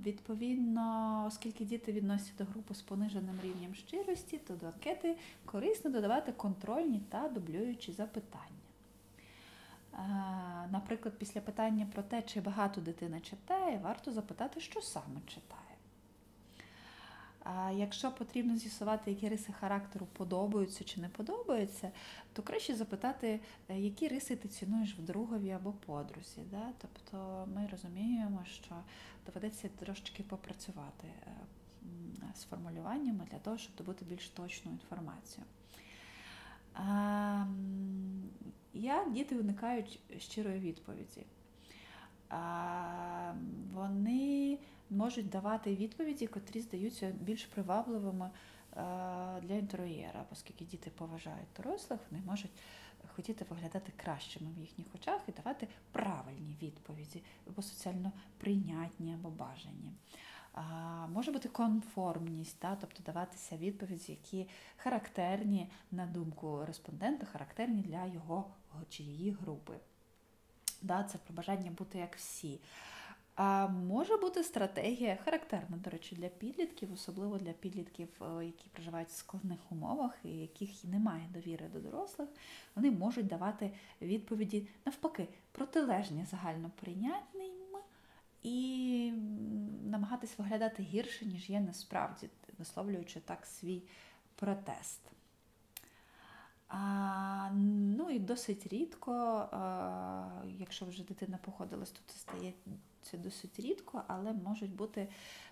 Відповідно, оскільки діти відносять до групи з пониженим рівнем щирості, то до анкети корисно додавати контрольні та дублюючі запитання. Наприклад, після питання про те, чи багато дитина читає, варто запитати, що саме читає. Якщо потрібно з'ясувати, які риси характеру подобаються чи не подобаються, то краще запитати, е, які риси ти цінуєш в другові або подрузі. Тобто ми розуміємо, що доведеться трошки попрацювати е, з формулюваннями для того, щоб добути більш точну інформацію. Як діти уникають щирої відповіді? Вони можуть давати відповіді, котрі здаються більш привабливими для інтер'єра, оскільки діти поважають дорослих, вони можуть хотіти виглядати кращими в їхніх очах і давати правильні відповіді, або соціально прийнятні або бажані. Може бути конформність, та, тобто даватися відповіді, які характерні, на думку респондента, характерні для його чи її групи. Да, Це про бажання бути як всі. А може бути стратегія характерна, до речі, для підлітків, особливо для підлітків, які проживають в складних умовах і яких немає довіри до дорослих, вони можуть давати відповіді навпаки протилежні загальноприйнятним і намагатись виглядати гірше, ніж є насправді, висловлюючи так свій протест. А, Ну і досить рідко, а, якщо вже дитина походилась, то це стає це досить рідко, але можуть бути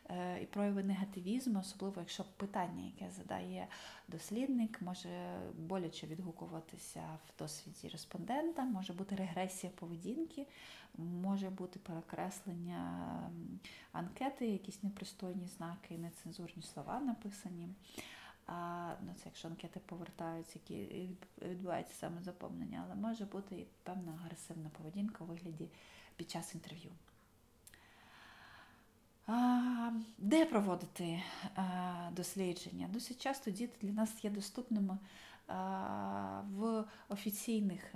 е, і прояви негативізму, особливо якщо питання, яке задає дослідник, може боляче відгукуватися в досвіді респондента, може бути регресія поведінки, може бути перекреслення анкети, якісь непристойні знаки, нецензурні слова написані. А, ну, Це якщо анкети повертаються, які відбувається саме заповнення, але може бути і певна агресивна поведінка у вигляді під час інтерв'ю. Де проводити дослідження? Досить часто діти для нас є доступними в офіційних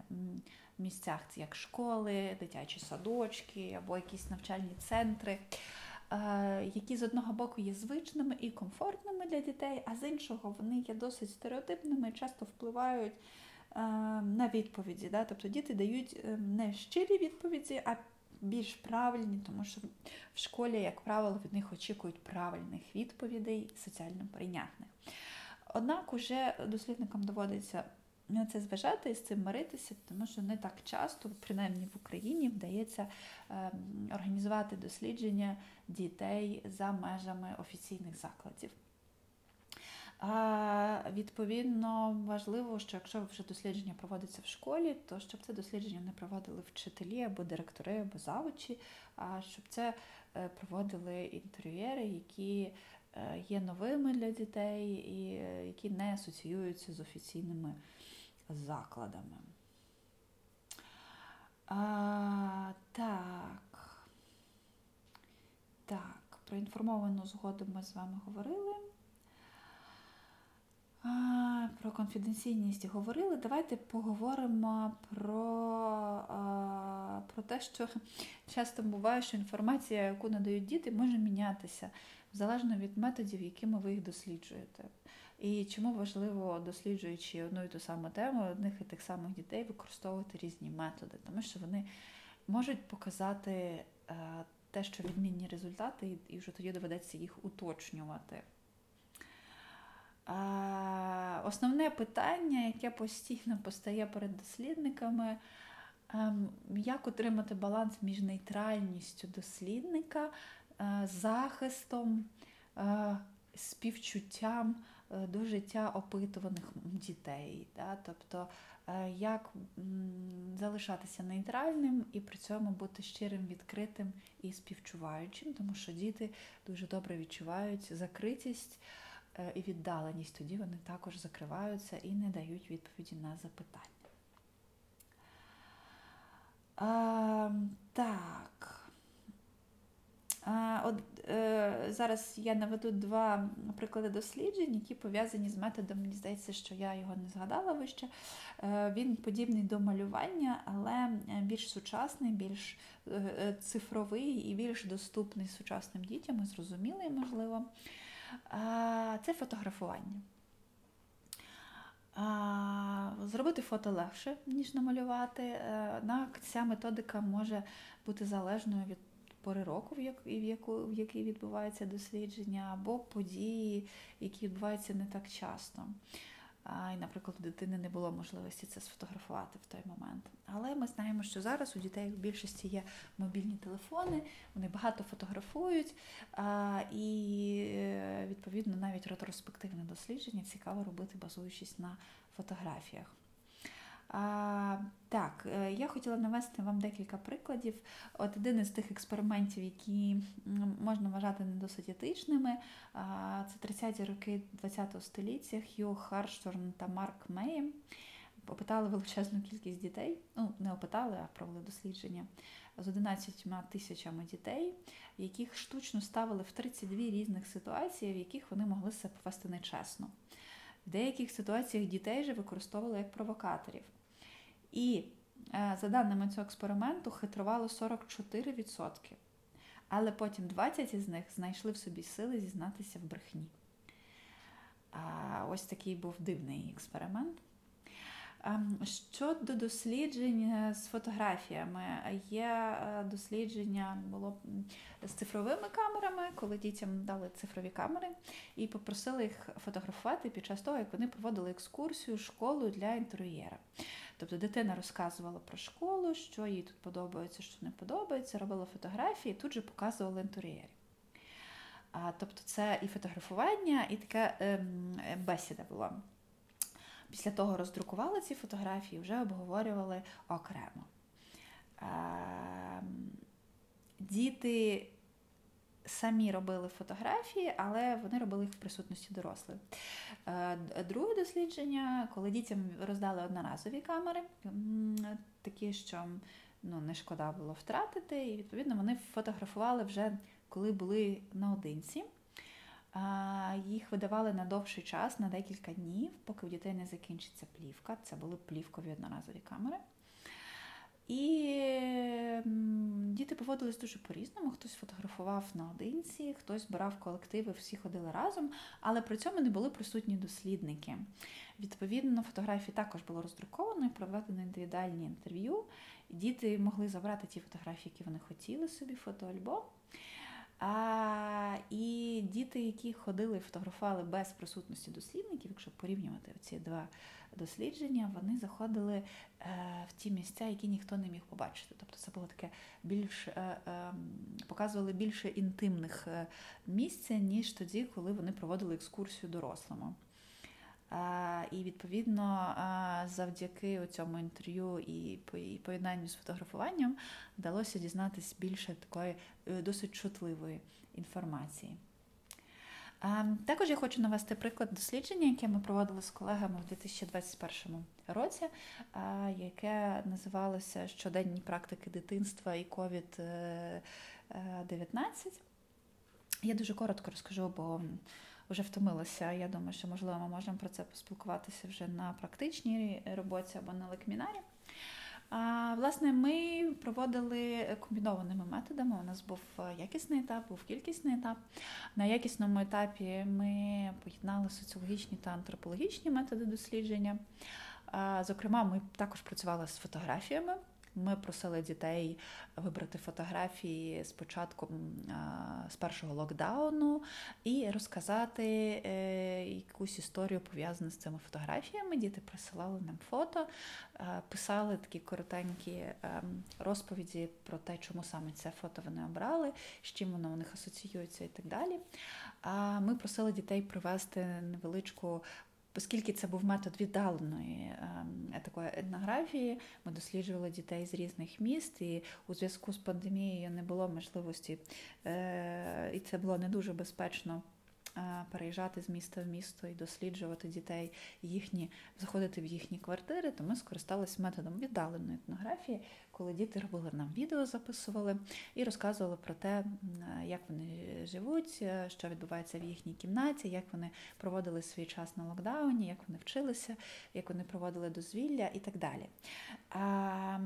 місцях, як школи, дитячі садочки або якісь навчальні центри, які з одного боку є звичними і комфортними для дітей, а з іншого вони є досить стереотипними і часто впливають на відповіді. Тобто діти дають ем, не щирі відповіді, а більш правильні, тому що в школі, як правило, від них очікують правильних відповідей, соціально прийнятних. Однак уже дослідникам доводиться на це зважати і з цим миритися, тому що не так часто, принаймні в Україні, вдається ем, організувати дослідження дітей за межами офіційних закладів. А Відповідно, важливо, що якщо вже дослідження проводиться в школі, то щоб це дослідження не проводили вчителі або директори, або завучі, а щоб це е, проводили інтер'єри, які е, є новими для дітей і е, які не асоціюються з офіційними закладами. А, Так. Так, про інформовану згоду ми з вами говорили. Про конфіденційність говорили. Давайте поговоримо про про те, що часто буває, що інформація, яку надають діти, може мінятися залежно від методів, якими ви їх досліджуєте. І чому важливо, досліджуючи одну і ту саму тему, одних і тих самих дітей, використовувати різні методи, тому що вони можуть показати е, те, що відмінні результати, і вже тоді доведеться їх уточнювати. Основне питання, яке постійно постає перед дослідниками, ем, як отримати баланс між нейтральністю дослідника, е, захистом, е, співчуттям е, до життя опитуваних дітей. Тобто, як залишатися нейтральним і при цьому бути щирим, відкритим і співчуваючим, тому що діти дуже добре відчувають закритість. Е, і віддаленість, тоді вони також закриваються і не дають відповіді на запитання. А, Так. От, е, Зараз я наведу два приклади досліджень, які пов'язані з методом, мені здається, що я його не згадала вище. Е, Він подібний до малювання, але більш сучасний, більш е, цифровий і більш доступний сучасним дітям, і зрозумілий, можливо це фотографування. Зробити фото легше, ніж намалювати. Е, ця методика може бути залежною від пори року, в якій відбувається дослідження, або події, які відбуваються не так часто і, наприклад, у дитини не було можливості це сфотографувати в той момент. Але ми знаємо, що зараз у дітей в більшості є мобільні телефони, вони багато фотографують, і е, відповідно навіть ретроспективне дослідження цікаво робити, базуючись на фотографіях. А, Так, е, я хотіла навести вам декілька прикладів. От один із тих експериментів, які можна вважати не досить етичними, це 30-ті роки ХХ століття Хью Харшторн та Марк Мей. опитали величезну кількість дітей. Ну, не опитали, а провели дослідження з 11 тисячами дітей, яких штучно ставили в 32 різних ситуації, в яких вони могли себе повести нечесно. В деяких ситуаціях дітей же використовували як провокаторів. І е, за даними цього експерименту, хитрувало 44%. Але потім 20 із них знайшли в собі сили зізнатися в брехні. Ось такий був дивний експеримент. Ем, щодо досліджень з фотографіями, є е, дослідження було з цифровими камерами, коли дітям дали цифрові камери і попросили їх фотографувати під час того, як вони проводили екскурсію школу для інтер'єра. Тобто дитина розказувала про школу, що їй тут подобається, що не подобається, робила фотографії, тут же показувала інтер'єрі. Тобто це і фотографування, і така ем, бесіда була. Після того роздрукували ці фотографії, вже обговорювали окремо. Ем, діти самі робили фотографії, але вони робили їх в присутності дорослих. Е, друге дослідження, коли дітям роздали одноразові камери, такі, що ну, не шкода було втратити, і відповідно вони фотографували вже коли були наодинці. Їх видавали на довший час, на декілька днів, поки у дітей не закінчиться плівка. Це були плівкові одноразові камери. І діти поводились дуже по-різному. Хтось фотографував наодинці, хтось брав колективи, всі ходили разом, але при цьому не були присутні дослідники. Відповідно, фотографії також було роздруковано і проведено індивідуальні інтерв'ю. Діти могли забрати ті фотографії, які вони хотіли собі, фотоальбом. А, І діти, які ходили фотографували без присутності дослідників, якщо порівнювати ці два дослідження, вони заходили е, в ті місця, які ніхто не міг побачити. Тобто це було таке більш е, е, показували більше інтимних е, місць, ніж тоді, коли вони проводили екскурсію дорослому. І відповідно завдяки цьому інтерв'ю і поєднанню з фотографуванням вдалося дізнатися більше такої е, досить чутливої інформації. Також я хочу навести приклад дослідження, яке ми проводили з колегами в 2021 році, яке називалося Щоденні практики дитинства і COVID-19. Е, я дуже коротко розкажу, бо вже втомилася. Я думаю, що можливо ми можемо про це поспілкуватися вже на практичній роботі або на лекмінарі. А, Власне, ми проводили комбінованими методами. У нас був якісний етап, був кількісний етап. На якісному етапі ми поєднали соціологічні та антропологічні методи дослідження. Зокрема, ми також працювали з фотографіями. Ми просили дітей вибрати фотографії з початку з першого локдауну і розказати е, якусь історію пов'язану з цими фотографіями. Діти присилали нам фото, е, писали такі коротенькі е, розповіді про те, чому саме це фото вони обрали, з чим воно у них асоціюється і так далі. А ми просили дітей привести невеличку Оскільки це був метод віддаленої ем, такої етнографії, ми досліджували дітей з різних міст, і у зв'язку з пандемією не було можливості, е, і це було не дуже безпечно переїжджати з міста в місто і досліджувати дітей, їхні, заходити в їхні квартири, то ми скористалися методом віддаленої етнографії, коли діти робили нам відео, записували і розказували про те, як вони живуть, е, що відбувається в їхній кімнаті, як вони проводили свій час на локдауні, як вони вчилися, як вони проводили дозвілля і так далі. А,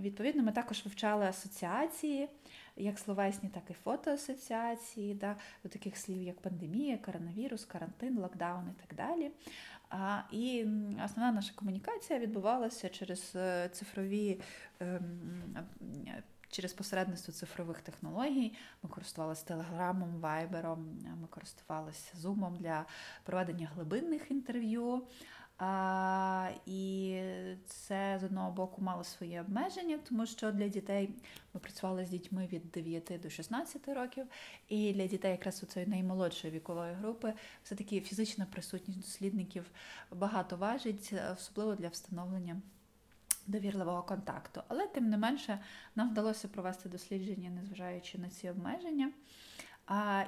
Відповідно, ми також вивчали асоціації як словесні, так і фотоасоціації, да, до таких слів, як пандемія, коронавірус, карантин, локдаун і так далі. І основна наша комунікація відбувалася через е, цифрові. Ем, через посередництво цифрових технологій ми користувалися телеграмом, вайбером, ми користувалися зумом для проведення глибинних інтерв'ю. А, І це з одного боку мало свої обмеження, тому що для дітей ми працювали з дітьми від 9 до 16 років, і для дітей, якраз у цієї наймолодшої вікової групи, все-таки фізична присутність дослідників багато важить, особливо для встановлення довірливого контакту. Але тим не менше нам вдалося провести дослідження, незважаючи на ці обмеження.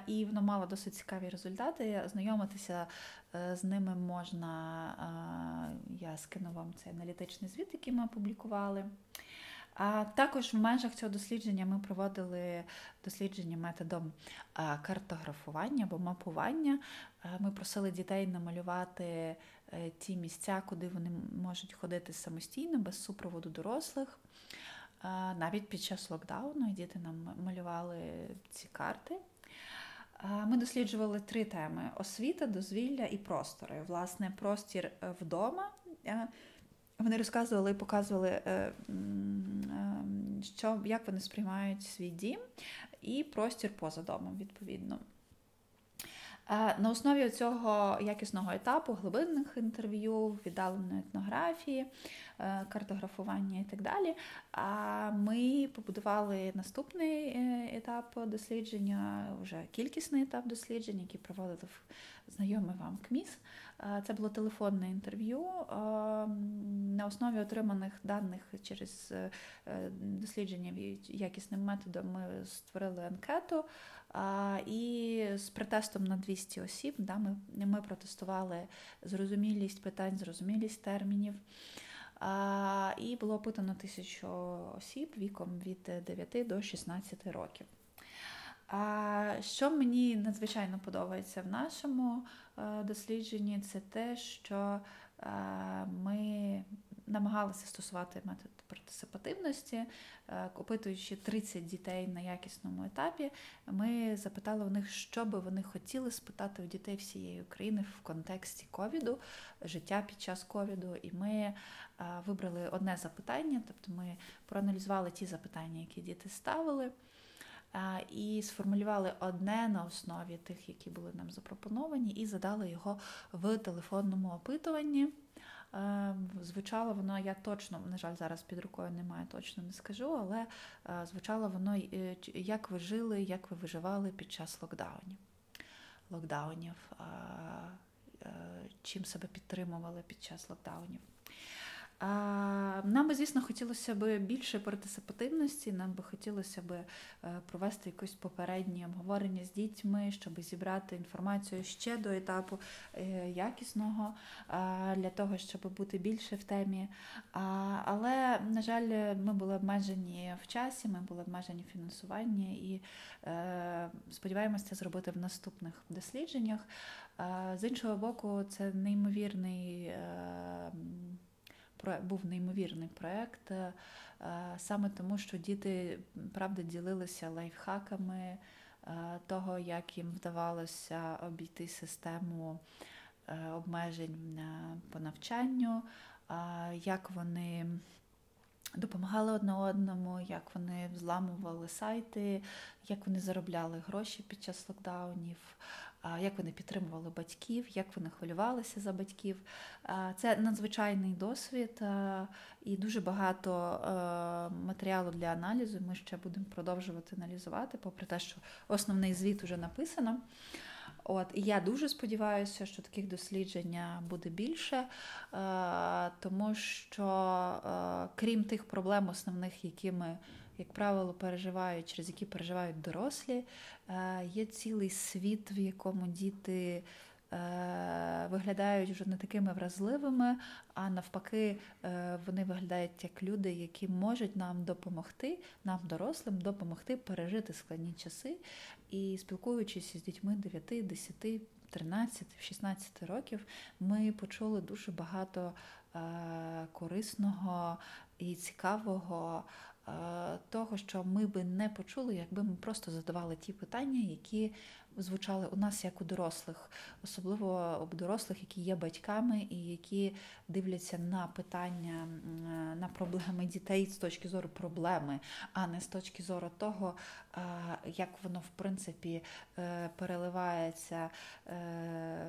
І воно мало досить цікаві результати. Знайомитися е, з ними можна. Я скину вам цей аналітичний звіт, який ми опублікували. А також в межах цього дослідження ми проводили дослідження методом картографування або мапування. Ми просили дітей намалювати е, ті місця, куди вони можуть ходити самостійно, без супроводу дорослих. Навіть під час локдауну діти нам малювали ці карти. Ми досліджували три теми: освіта, дозвілля і простори. Власне, простір е, вдома. Вони розказували і показували, е, що, як вони сприймають свій дім і простір поза домом, відповідно. На основі цього якісного етапу, глибинних інтерв'ю, віддаленої етнографії, е, картографування і так далі, ми побудували наступний е, етап дослідження, вже кількісний етап дослідження, який проводив знайомий вам КМІС. Це було телефонне інтерв'ю. На основі отриманих даних через е, дослідження якісним методом ми створили анкету. І з протестом на 200 осіб да, ми ми протестували зрозумілість питань, зрозумілість термінів. І було опитано тисячу осіб віком від 9 до 16 років. А що мені надзвичайно подобається в нашому е, дослідженні, це те, що е, ми намагалися стосувати метод партисипативності, е, опитуючи 30 дітей на якісному етапі, ми запитали у них, що би вони хотіли спитати у дітей всієї України в контексті ковіду, життя під час ковіду. І ми е, вибрали одне запитання, тобто ми проаналізували ті запитання, які діти ставили. Е, і сформулювали одне на основі тих, які були нам запропоновані, і задали його в телефонному опитуванні. Е, звучало воно, я точно, на жаль, зараз під рукою немає, точно не скажу, але е, звучало воно, е, як ви жили, як ви виживали під час локдаунів. локдаунів, чим себе підтримували під час локдаунів. Нам би, звісно, хотілося б більше партисипативності, нам би хотілося б е, провести якесь попереднє обговорення з дітьми, щоб зібрати інформацію ще до етапу е, якісного для того, щоб бути більше в темі. Але, на жаль, ми були обмежені в часі, ми були обмежені в фінансуванні і е, сподіваємося це зробити в наступних дослідженнях. З іншого боку, це неймовірний був неймовірний проєкт, е, саме тому, що діти правда ділилися лайфхаками е, того, як їм вдавалося обійти систему е, обмежень по навчанню, як вони. Допомагали одне одному, як вони взламували сайти, як вони заробляли гроші під час локдаунів, як вони підтримували батьків, як вони хвилювалися за батьків. Це надзвичайний досвід і дуже багато матеріалу для аналізу. Ми ще будемо продовжувати аналізувати, попри те, що основний звіт вже написано. От, І я дуже сподіваюся, що таких досліджень буде більше, тому що крім тих проблем основних, які ми як правило, переживають, через які переживають дорослі. Е, є цілий світ, в якому діти. Е, виглядають вже не такими вразливими, а навпаки, е, вони виглядають як люди, які можуть нам допомогти, нам, дорослим, допомогти пережити складні часи. І спілкуючись з дітьми 9, 10, 13, 16 років, ми почули дуже багато корисного і цікавого того, що ми би не почули, якби ми просто задавали ті питання, які звучали у нас як у дорослих, особливо у дорослих, які є батьками і які дивляться на питання, на проблеми дітей з точки зору проблеми, а не з точки зору того, е, як воно в принципі е, переливається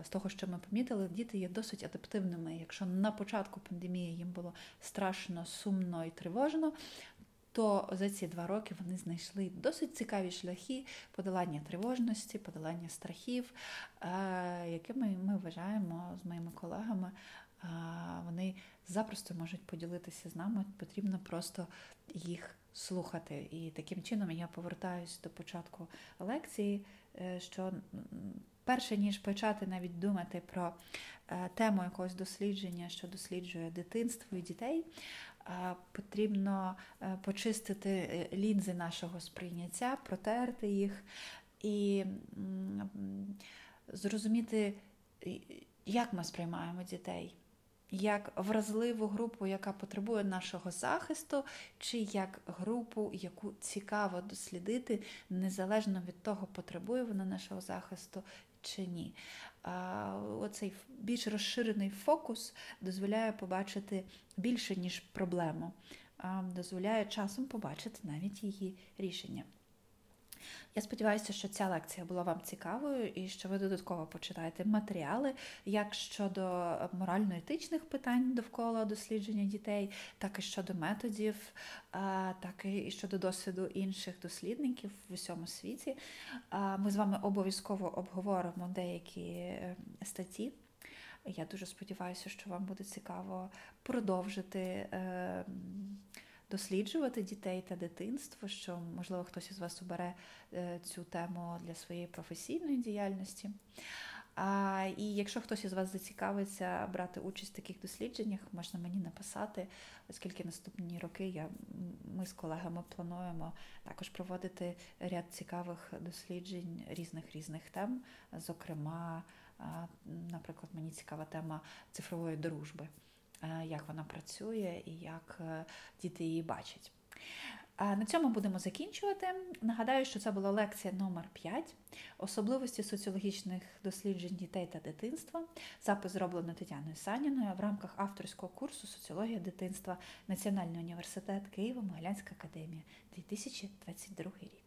з того, що ми помітили, діти є досить адаптивними. Якщо на початку пандемії їм було страшно, сумно і тривожно то за ці два роки вони знайшли досить цікаві шляхи подолання тривожності, подолання страхів, е, якими ми вважаємо з моїми колегами. Е, вони запросто можуть поділитися з нами, потрібно просто їх слухати. І таким чином я повертаюся до початку лекції. е, що перше ніж почати навіть думати про тему якогось дослідження, що досліджує дитинство і дітей, потрібно е, почистити е, лінзи нашого сприйняття, протерти їх і зрозуміти, як ми сприймаємо дітей. Як вразливу групу, яка потребує нашого захисту, чи як групу, яку цікаво дослідити, незалежно від того, потребує вона нашого захисту чи ні. Оцей більш розширений фокус дозволяє побачити більше, ніж проблему, дозволяє часом побачити навіть її рішення. Я сподіваюся, що ця лекція була вам цікавою і що ви додатково почитаєте матеріали як щодо морально-етичних питань довкола дослідження дітей, так і щодо методів, так і щодо досвіду інших дослідників в усьому світі. Ми з вами обов'язково обговоримо деякі е, статті. Я дуже сподіваюся, що вам буде цікаво продовжити. Досліджувати дітей та дитинство, що можливо хтось із вас обере е, цю тему для своєї професійної діяльності. А, і якщо хтось із вас зацікавиться брати участь в таких дослідженнях, можна мені написати, оскільки наступні роки я, ми з колегами плануємо також проводити ряд цікавих досліджень різних різних тем. Зокрема, наприклад, мені цікава тема цифрової дружби, як вона працює і як е, діти її бачать. На цьому будемо закінчувати. Нагадаю, що це була лекція номер 5 особливості соціологічних досліджень дітей та дитинства. Запис зроблено Тетяною Саніною в рамках авторського курсу Соціологія дитинства Національний університет Києво-Могилянська академія 2022 рік.